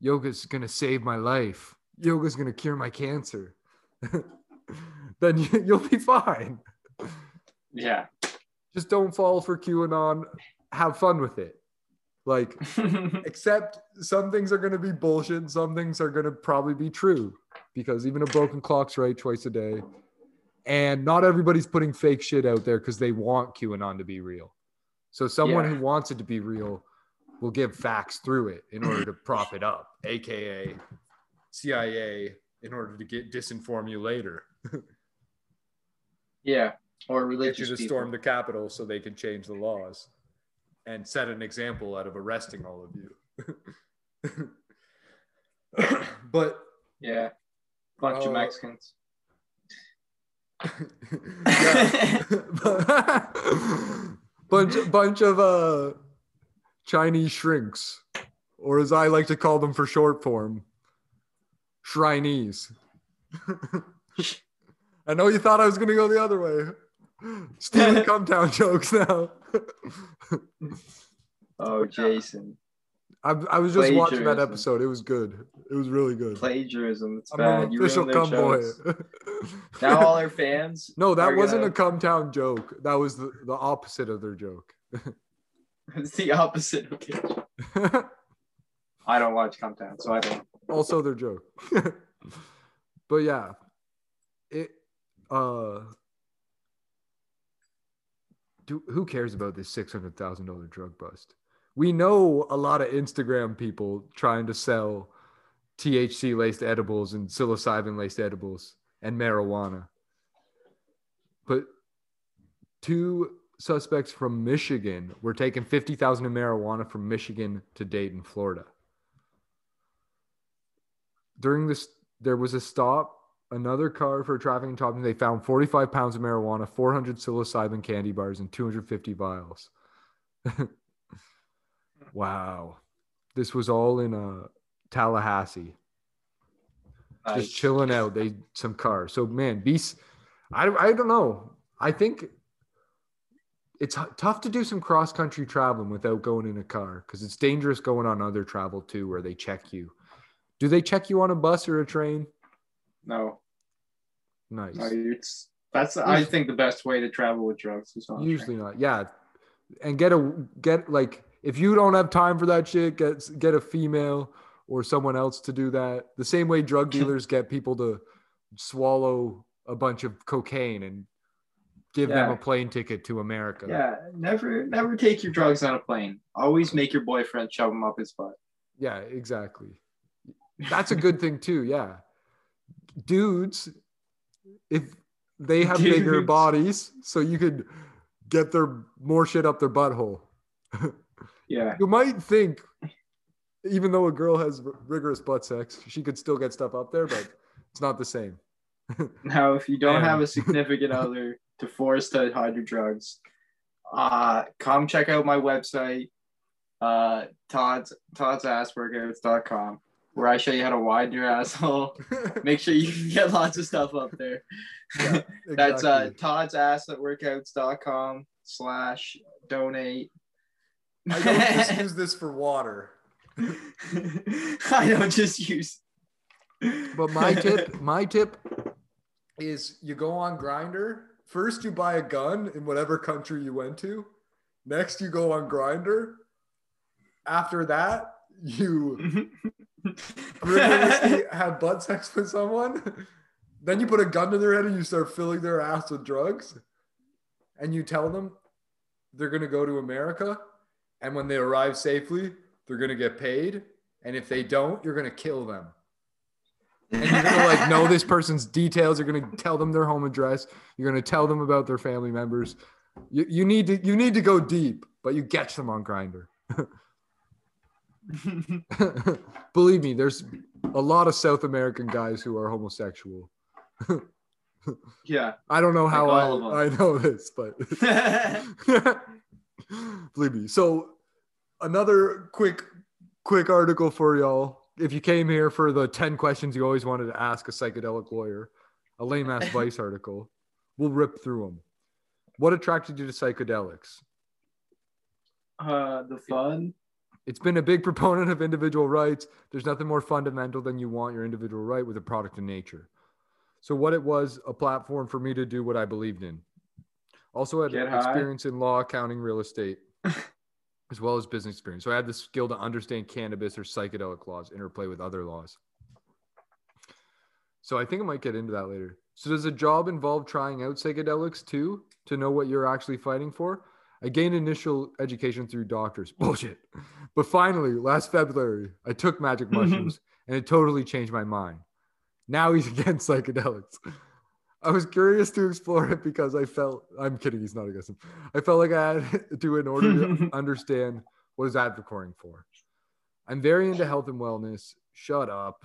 [SPEAKER 2] yoga's gonna save my life, yoga's gonna cure my cancer, then you, you'll be fine.
[SPEAKER 3] Yeah.
[SPEAKER 2] Just don't fall for QAnon. Have fun with it. Like, except some things are going to be bullshit, some things are going to probably be true because even a broken clock's right twice a day. And not everybody's putting fake shit out there because they want QAnon to be real. So someone
[SPEAKER 3] Yeah.
[SPEAKER 2] who wants it to be real will give facts through it in order to prop it up, aka CIA, in order to get disinform you later.
[SPEAKER 3] yeah, or
[SPEAKER 2] Get you
[SPEAKER 3] religious
[SPEAKER 2] to
[SPEAKER 3] people.
[SPEAKER 2] storm the Capitol so they can change the laws and set an example out of arresting all of you. but
[SPEAKER 3] Yeah, bunch
[SPEAKER 2] Uh,
[SPEAKER 3] of Mexicans.
[SPEAKER 2] yeah. bunch bunch of uh Chinese shrinks, or as I like to call them for short form, Shrinese. I know you thought I was gonna go the other way. Stealing Cumtown jokes now.
[SPEAKER 3] Oh, Jason,
[SPEAKER 2] I, I was just watching that episode. It was good. It was really good.
[SPEAKER 3] plagiarism. It's
[SPEAKER 2] I'm
[SPEAKER 3] bad.
[SPEAKER 2] an
[SPEAKER 3] You
[SPEAKER 2] official cum boy.
[SPEAKER 3] Now all our fans.
[SPEAKER 2] no, that wasn't a
[SPEAKER 3] gonna-
[SPEAKER 2] Cumtown joke. That was the, the opposite of their joke.
[SPEAKER 3] It's the opposite. of. I don't watch Comtown, so I don't.
[SPEAKER 2] Also their joke. but yeah, it uh do, who cares about this six hundred thousand dollar drug bust? We know a lot of Instagram people trying to sell THC laced edibles and psilocybin laced edibles and marijuana. But two suspects from Michigan were taking 50,000 of marijuana from Michigan to Dayton, Florida. During this, there was a stop, another car for trafficking top, and they found 45 pounds of marijuana, 400 psilocybin candy bars, and 250 vials. wow. This was all in uh, Tallahassee
[SPEAKER 3] Nice.
[SPEAKER 2] just chilling out. They some cars. So man, beast. I I don't know. I think it's tough to do some cross country traveling without going in a car because it's dangerous going on other travel too, where they check you. Do they check you on a bus or a train?
[SPEAKER 3] No,
[SPEAKER 2] Nice.
[SPEAKER 3] no, it's that's I think the best way to travel with drugs is on
[SPEAKER 2] Usually not. Yeah, and get a get like if you don't have time for that shit, get get a female or someone else to do that. The same way drug dealers get people to swallow a bunch of cocaine and give them a plane ticket to America.
[SPEAKER 3] Yeah, never never take your drugs on a plane. Always make your boyfriend shove them up his butt.
[SPEAKER 2] Yeah, exactly. That's a good thing too. Yeah. Dudes, if they have bigger bodies, so you could get their more shit up their butthole.
[SPEAKER 3] Yeah,
[SPEAKER 2] You might think, even though a girl has r- rigorous butt sex, she could still get stuff up there, but it's not the same.
[SPEAKER 3] Now, if you don't have a significant other to force to hide your drugs, uh, come check out my website, uh, Todd's Todd's where I show you how to widen your asshole. Make sure you can get lots of stuff up there.
[SPEAKER 2] Yeah,
[SPEAKER 3] That's uh,
[SPEAKER 2] exactly.
[SPEAKER 3] Todd's assworkouts.com slash donate.
[SPEAKER 2] I don't just use this for water.
[SPEAKER 3] I don't just use.
[SPEAKER 2] But my tip, my tip is you go on Grindr. First, you buy a gun in whatever country you went to. Next, you go on Grindr. After that, you have butt sex with someone. Then you put a gun to their head and you start filling their ass with drugs. And you tell them they're going to go to America. And when they arrive safely, they're going to get paid. And if they don't, you're going to kill them. And you're going to like know this person's details. You're going to tell them their home address. You're going to tell them about their family members. You, you need to you need to go deep, but you catch them on Grindr. Believe me, there's a lot of South American guys who are homosexual.
[SPEAKER 3] yeah.
[SPEAKER 2] I don't know how
[SPEAKER 3] Like
[SPEAKER 2] I, I know this, but believe me. So another quick quick article for y'all. If you came here for the 10 questions you always wanted to ask a psychedelic lawyer, a lame ass vice article, we'll rip through them. What attracted you to psychedelics?
[SPEAKER 3] uh, the fun.
[SPEAKER 2] It's been a big proponent of individual rights. There's nothing more fundamental than you want your individual right with a product of nature. So, what it was, a platform for me to do what I believed in. Also, had experience in law, accounting, real estate. as well as business experience. So I had the skill to understand cannabis or psychedelic laws, interplay with other laws. So I think I might get into that later. So does a job involve trying out psychedelics too to know what you're actually fighting for? I gained initial education through doctors. Bullshit. But finally, last February, I took magic mm-hmm. mushrooms and it totally changed my mind. Now he's against psychedelics. I was curious to explore it because I felt I'm kidding, he's not against him. I felt like I had to in order to understand what is advocating for. I'm very into health and wellness. Shut up.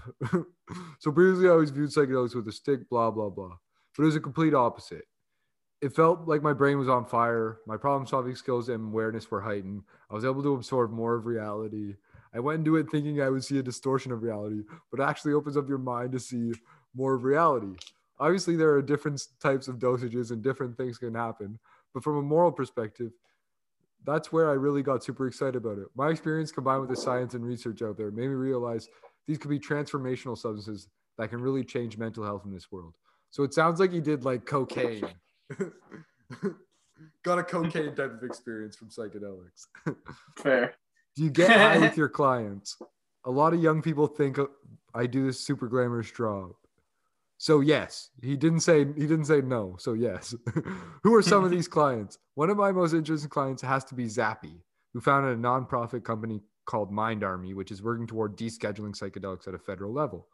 [SPEAKER 2] so previously I always viewed psychedelics with a stick, blah, blah, blah. But it was a complete opposite. It felt like my brain was on fire. My problem solving skills and awareness were heightened. I was able to absorb more of reality. I went into it thinking I would see a distortion of reality, but it actually opens up your mind to see more of reality. Obviously, there are different types of dosages and different things can happen. But from a moral perspective, that's where I really got super excited about it. My experience combined with the science and research out there made me realize these could be transformational substances that can really change mental health in this world. So it sounds like he did like cocaine. got a cocaine type of experience from psychedelics.
[SPEAKER 3] Fair.
[SPEAKER 2] Do you get high with your clients? A lot of young people think uh, I do this super glamorous job. So yes, he didn't say he didn't say no. So yes. who are some of these clients? One of my most interesting clients has to be Zappy, who founded a nonprofit company called Mind Army, which is working toward descheduling psychedelics at a federal level.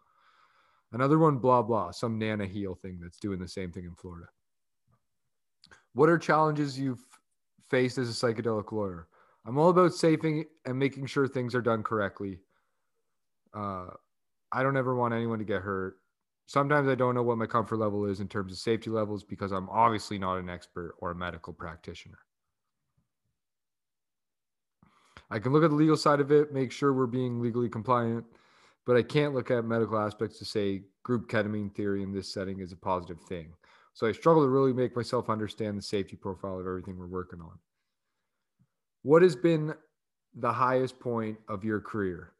[SPEAKER 2] Another one, blah blah, some Nana Heal thing that's doing the same thing in Florida. What are challenges you've faced as a psychedelic lawyer? I'm all about saving and making sure things are done correctly. Uh, I don't ever want anyone to get hurt. Sometimes I don't know what my comfort level is in terms of safety levels because I'm obviously not an expert or a medical practitioner. I can look at the legal side of it, make sure we're being legally compliant, but I can't look at medical aspects to say group ketamine theory in this setting is a positive thing. So I struggle to really make myself understand the safety profile of everything we're working on. What has been the highest point of your career?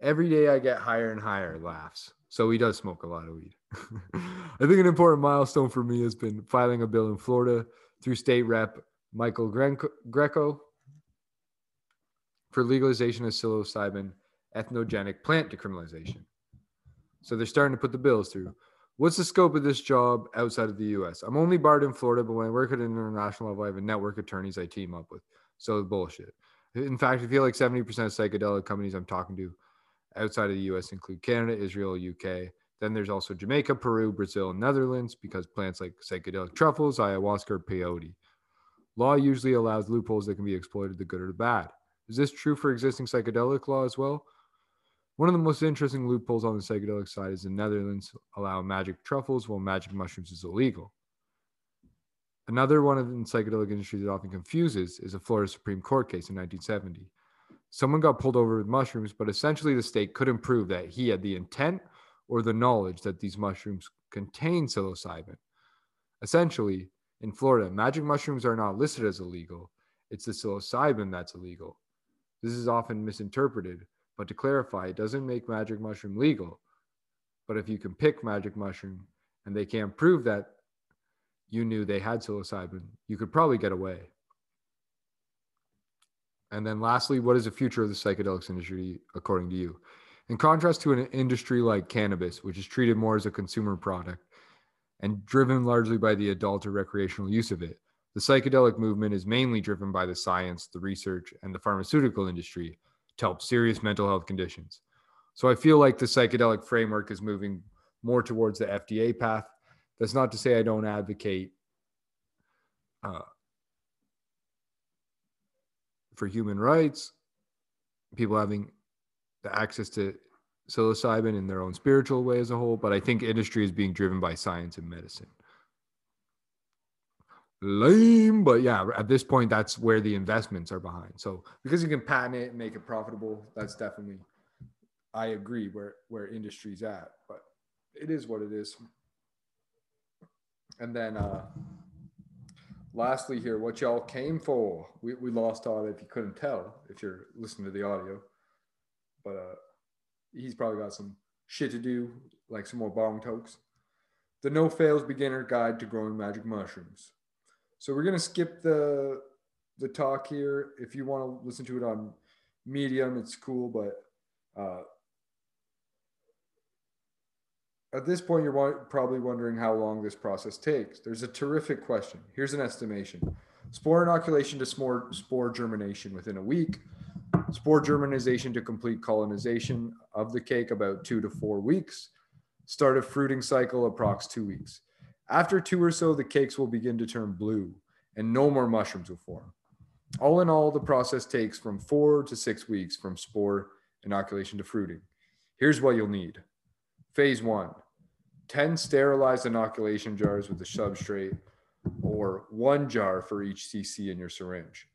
[SPEAKER 2] Every day I get higher and higher laughs. So he does smoke a lot of weed. I think an important milestone for me has been filing a bill in Florida through state rep Michael Grieco for legalization of psilocybin entheogenic plant decriminalization. So they're starting to put the bills through. What's the scope of this job outside of the US? I'm only barred in Florida, but when I work at an international level, I have a network of attorneys I team up with. So bullshit. In fact, I feel like 70% of psychedelic companies I'm talking to outside of the US include Canada, Israel, UK. Then there's also Jamaica, Peru, Brazil, and Netherlands because plants like psychedelic truffles, ayahuasca, or peyote. Law usually allows loopholes that can be exploited, the good or the bad. Is this true for existing psychedelic law as well? One of the most interesting loopholes on the psychedelic side is the Netherlands allow magic truffles while magic mushrooms is illegal. Another one of the psychedelic industry that often confuses is a Florida Supreme Court case in 1970. Someone got pulled over with mushrooms, but essentially the state couldn't prove that he had the intent or the knowledge that these mushrooms contain psilocybin. Essentially, in Florida, magic mushrooms are not listed as illegal. It's the psilocybin that's illegal. This is often misinterpreted, but to clarify, it doesn't make magic mushroom legal. But if you can pick magic mushroom and they can't prove that you knew they had psilocybin, you could probably get away. And then lastly, what is the future of the psychedelics industry according to you? In contrast to an industry like cannabis, which is treated more as a consumer product and driven largely by the adult or recreational use of it, the psychedelic movement is mainly driven by the science, the research, and the pharmaceutical industry to help serious mental health conditions. So I feel like the psychedelic framework is moving more towards the FDA path. That's not to say I don't advocate uh, for human rights, people having the access to psilocybin in their own spiritual way as a whole, but I think industry is being driven by science and medicine. Lame, but yeah, at this point, that's where the investments are behind. So because you can patent it and make it profitable, that's definitely, I agree where where industry's at. But it is what it is. And then uh lastly here, what y'all came for. We, we lost all if you couldn't tell, if you're listening to the audio. But uh he's probably got some shit to do, like some more bong tokes. The no fails beginner guide to growing magic mushrooms. So we're gonna skip the the talk here. If you want to listen to it on Medium, it's cool, but uh, at this point, you're probably wondering how long this process takes. There's a terrific question. Here's an estimation: spore inoculation to spore, spore germination within a week. Spore germination to complete colonization of the cake about two to four weeks. Start of fruiting cycle approx two weeks. After two or so, the cakes will begin to turn blue and no more mushrooms will form. All in all, the process takes from four to six weeks from spore inoculation to fruiting. Here's what you'll need. Phase one 10 sterilized inoculation jars with a substrate or one jar for each CC in your syringe.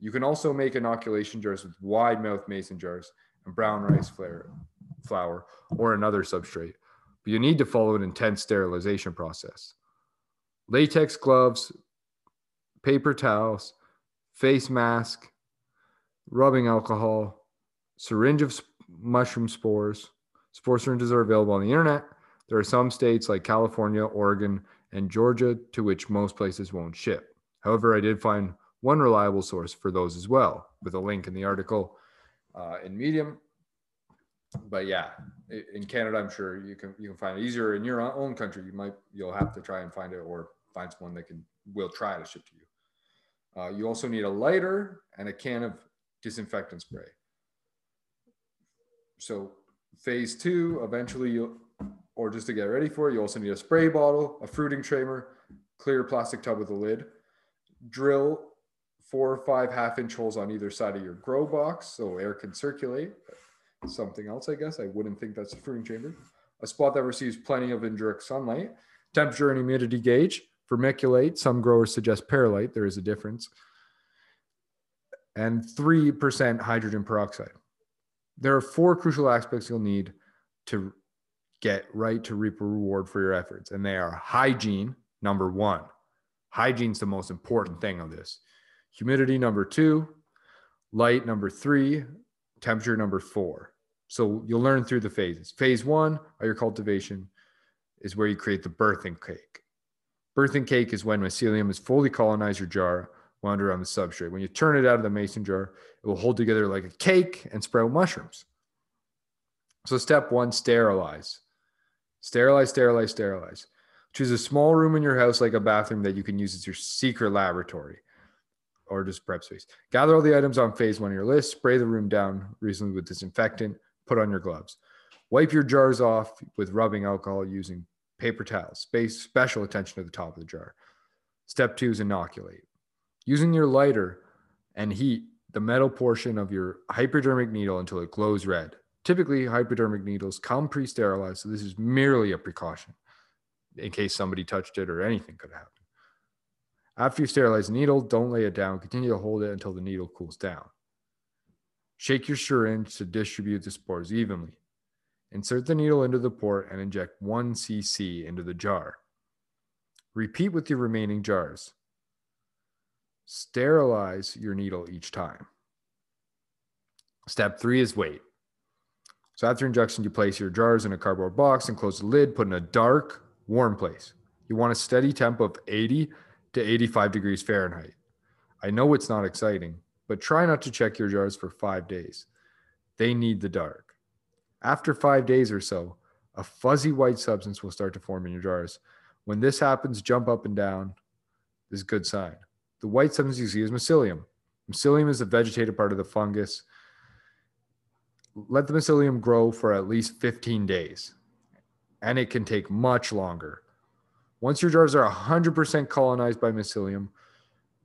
[SPEAKER 2] You can also make inoculation jars with wide mouth mason jars and brown rice flour, flour or another substrate, but you need to follow an intense sterilization process. Latex gloves, paper towels, face mask, rubbing alcohol, syringe of mushroom spores. Spore syringes are available on the internet. There are some states like California, Oregon, and Georgia to which most places won't ship. However, I did find one reliable source for those as well, with a link in the article uh, in Medium. But yeah, in Canada, I'm sure you can you can find it easier. In your own country, you might you'll have to try and find it or find someone that can will try to ship to you. Uh, you also need a lighter and a can of disinfectant spray. So phase two, eventually you, or just to get ready for it, you also need a spray bottle, a fruiting trimmer, clear plastic tub with a lid, drill four or five half inch holes on either side of your grow box so air can circulate. Something else, I guess. I wouldn't think that's a fruiting chamber. A spot that receives plenty of indirect sunlight. Temperature and humidity gauge. Vermiculite. Some growers suggest perlite. There is a difference. And 3% hydrogen peroxide. There are four crucial aspects you'll need to get right to reap a reward for your efforts. And they are hygiene, number one. Hygiene's the most important thing of this. Humidity, number two. Light, number three. Temperature, number four. So you'll learn through the phases. Phase one of your cultivation is where you create the birthing cake. Birthing cake is when mycelium has fully colonized your jar wound around the substrate. When you turn it out of the mason jar, it will hold together like a cake and sprout mushrooms. So, step one sterilize. Sterilize, sterilize, sterilize. Choose a small room in your house, like a bathroom, that you can use as your secret laboratory or just prep space. Gather all the items on phase one of your list, spray the room down reasonably with disinfectant, put on your gloves. Wipe your jars off with rubbing alcohol using paper towels. Pay special attention to the top of the jar. Step two is inoculate. Using your lighter and heat the metal portion of your hypodermic needle until it glows red. Typically, hypodermic needles come pre sterilized, so this is merely a precaution in case somebody touched it or anything could happen. After you sterilize the needle, don't lay it down. Continue to hold it until the needle cools down. Shake your syringe to distribute the spores evenly. Insert the needle into the port and inject 1 cc into the jar. Repeat with your remaining jars. Sterilize your needle each time. Step three is wait. So after injection, you place your jars in a cardboard box and close the lid, put in a dark, warm place. You want a steady temp of 80 to 85 degrees Fahrenheit. I know it's not exciting, but try not to check your jars for five days. They need the dark. After five days or so, a fuzzy white substance will start to form in your jars. When this happens, jump up and down. This is a good sign. The white substance you see is mycelium. Mycelium is the vegetative part of the fungus. Let the mycelium grow for at least 15 days, and it can take much longer. Once your jars are 100% colonized by mycelium,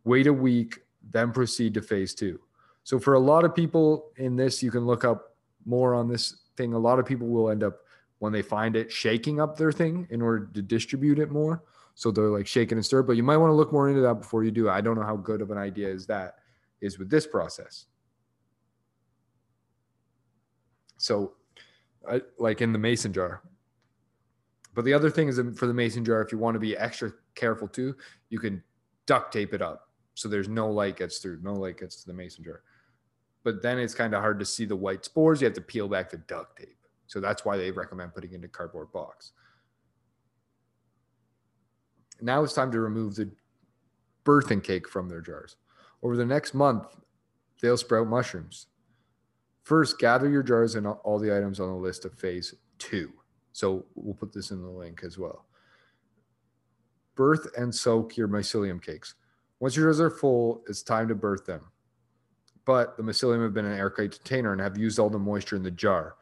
[SPEAKER 2] wait a week, then proceed to phase two. So, for a lot of people in this, you can look up more on this thing. A lot of people will end up, when they find it, shaking up their thing in order to distribute it more. So they're like shaking and stir, but you might want to look more into that before you do. I don't know how good of an idea is that is with this process. So, I, like in the mason jar. But the other thing is for the mason jar, if you want to be extra careful too, you can duct tape it up so there's no light gets through, no light gets to the mason jar. But then it's kind of hard to see the white spores. You have to peel back the duct tape. So that's why they recommend putting it in a cardboard box. Now it's time to remove the birthing cake from their jars. Over the next month, they'll sprout mushrooms. First, gather your jars and all the items on the list of phase two. So we'll put this in the link as well. Birth and soak your mycelium cakes. Once your jars are full, it's time to birth them. But the mycelium have been in an airtight container and have used all the moisture in the jar.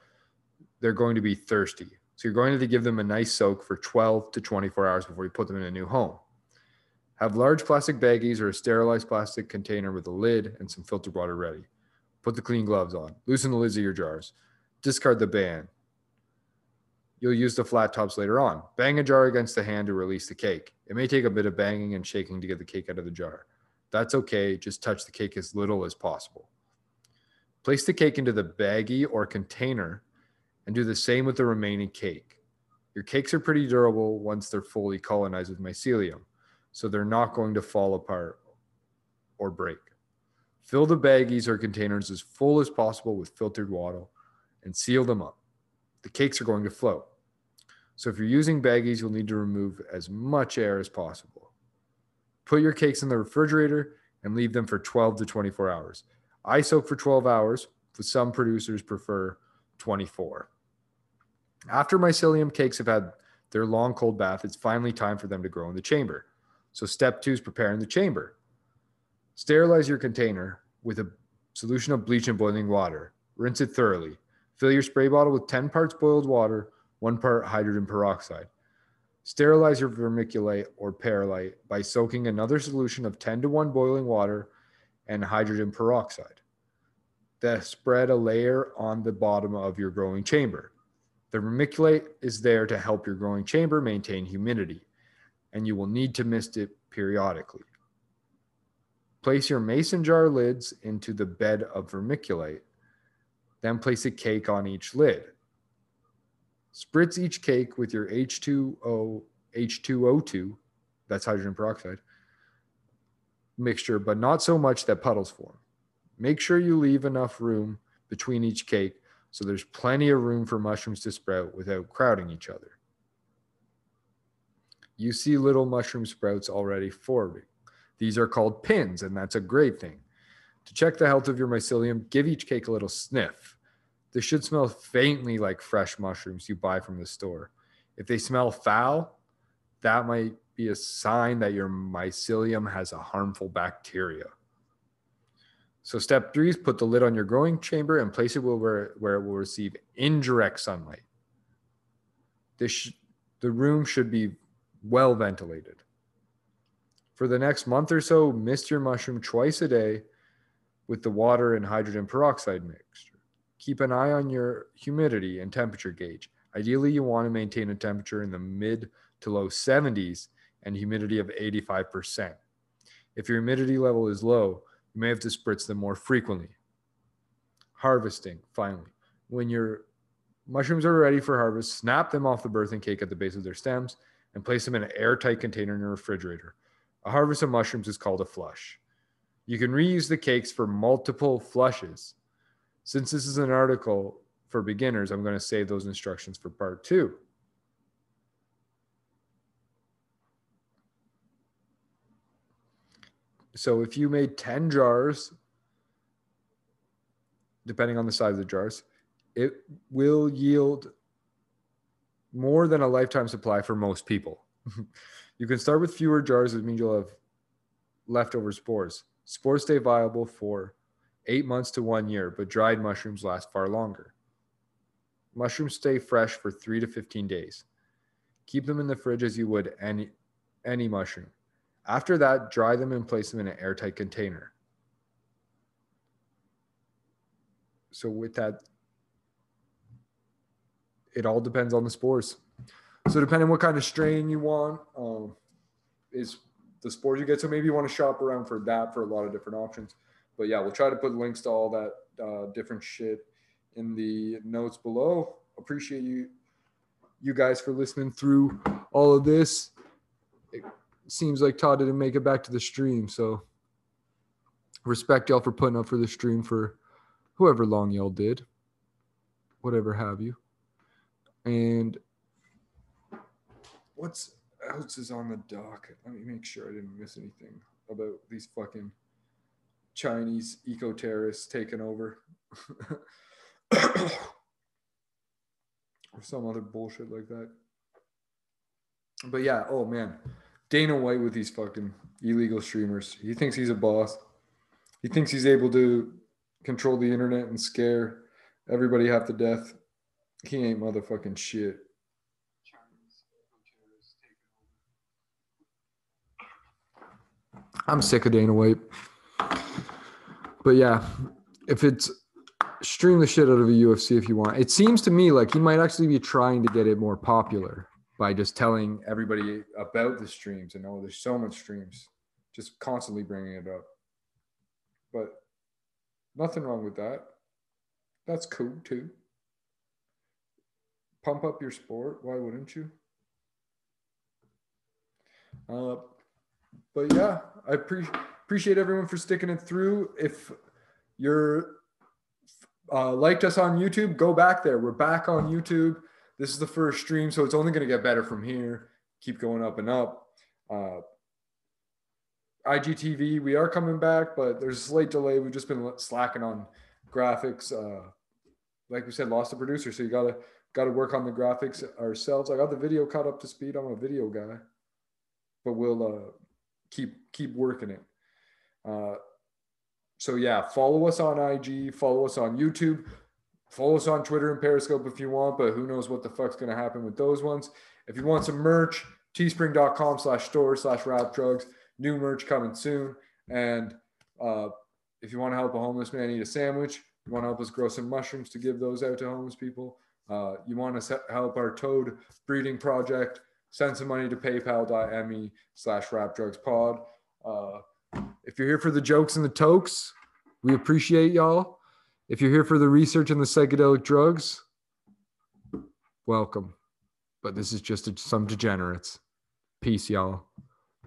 [SPEAKER 2] They're going to be thirsty. So you're going to give them a nice soak for 12 to 24 hours before you put them in a new home. Have large plastic baggies or a sterilized plastic container with a lid and some filtered water ready. Put the clean gloves on. Loosen the lids of your jars. Discard the band. You'll use the flat tops later on. Bang a jar against the hand to release the cake. It may take a bit of banging and shaking to get the cake out of the jar. That's okay. Just touch the cake as little as possible. Place the cake into the baggie or container and do the same with the remaining cake. Your cakes are pretty durable once they're fully colonized with mycelium, so they're not going to fall apart or break. Fill the baggies or containers as full as possible with filtered water and seal them up. The cakes are going to float. So if you're using baggies, you'll need to remove as much air as possible. Put your cakes in the refrigerator and leave them for 12 to 24 hours. I soak for 12 hours, but some producers prefer 24. After mycelium cakes have had their long cold bath, it's finally time for them to grow in the chamber. So step two is preparing the chamber. Sterilize your container with a solution of bleach and boiling water. Rinse it thoroughly. Fill your spray bottle with 10 parts boiled water, one part hydrogen peroxide. Sterilize your vermiculite or perlite by soaking another solution of 10 to 1 boiling water and hydrogen peroxide. Then spread a layer on the bottom of your growing chamber. The vermiculite is there to help your growing chamber maintain humidity, and you will need to mist it periodically. Place your mason jar lids into the bed of vermiculite, then place a cake on each lid. Spritz each cake with your H2O, H2O2, that's hydrogen peroxide, mixture, but not so much that puddles form. Make sure you leave enough room between each cake so there's plenty of room for mushrooms to sprout without crowding each other. You see little mushroom sprouts already forming. These are called pins, and that's a great thing. To check the health of your mycelium, give each cake a little sniff. They should smell faintly like fresh mushrooms you buy from the store. If they smell foul, that might be a sign that your mycelium has a harmful bacteria. So step three is put the lid on your growing chamber and place it where, where it will receive indirect sunlight. This the room should be well ventilated. For the next month or so, mist your mushroom twice a day with the water and hydrogen peroxide mixture. Keep an eye on your humidity and temperature gauge. Ideally, you want to maintain a temperature in the mid to low 70s and humidity of 85%. If your humidity level is low, you may have to spritz them more frequently. Harvesting, finally. When your mushrooms are ready for harvest, snap them off the birthing cake at the base of their stems and place them in an airtight container in your refrigerator. A harvest of mushrooms is called a flush. You can reuse the cakes for multiple flushes. Since this is an article for beginners, I'm going to save those instructions for part two. So if you made 10 jars, depending on the size of the jars, it will yield more than a lifetime supply for most people. you can start with fewer jars, which means you'll have leftover spores. Spores stay viable for eight months to one year, but dried mushrooms last far longer. Mushrooms stay fresh for three to 15 days. Keep them in the fridge as you would any, any mushroom. After that, dry them and place them in an airtight container. So, with that, it all depends on the spores. So, depending on what kind of strain you want, um, is the spores you get. So, maybe you want to shop around for that for a lot of different options. But yeah, we'll try to put links to all that uh, different shit in the notes below. Appreciate you, you guys, for listening through all of this. It, seems like Todd didn't make it back to the stream. So respect y'all for putting up for the stream for whoever long y'all did, whatever have you. And what's else is on the dock? Let me make sure I didn't miss anything about these fucking Chinese eco terrorists taking over. or some other bullshit like that. But yeah, oh man. Dana White with these fucking illegal streamers. He thinks he's a boss. He thinks he's able to control the internet and scare everybody half to death. He ain't motherfucking shit. I'm sick of Dana White. But yeah, if it's stream the shit out of a UFC if you want. It seems to me like he might actually be trying to get it more popular by just telling everybody about the streams and oh, there's so much streams, just constantly bringing it up. But nothing wrong with that. That's cool too. Pump up your sport. Why wouldn't you? Uh, but yeah, I pre- appreciate everyone for sticking it through. If you're uh, liked us on YouTube, go back there. We're back on YouTube. This is the first stream, so it's only going to get better from here. Keep going up and up. Uh, IGTV, we are coming back, but there's a slight delay. We've just been slacking on graphics. Uh, like we said, lost a producer, so you gotta gotta work on the graphics ourselves. I got the video caught up to speed. I'm a video guy, but we'll uh, keep keep working it. Uh, so yeah, follow us on IG, follow us on YouTube, follow us on Twitter and Periscope if you want, but who knows what the fuck's gonna happen with those ones. If you want some merch, teespring.com slash store slash rap drugs. New merch coming soon. And uh, if you want to help a homeless man eat a sandwich, you want to help us grow some mushrooms to give those out to homeless people, uh, you want to help our toad breeding project, send some money to paypal.me slash rapdrugspod. Uh, if you're here for the jokes and the tokes, we appreciate y'all. If you're here for the research and the psychedelic drugs, welcome. But this is just some degenerates. Peace, y'all.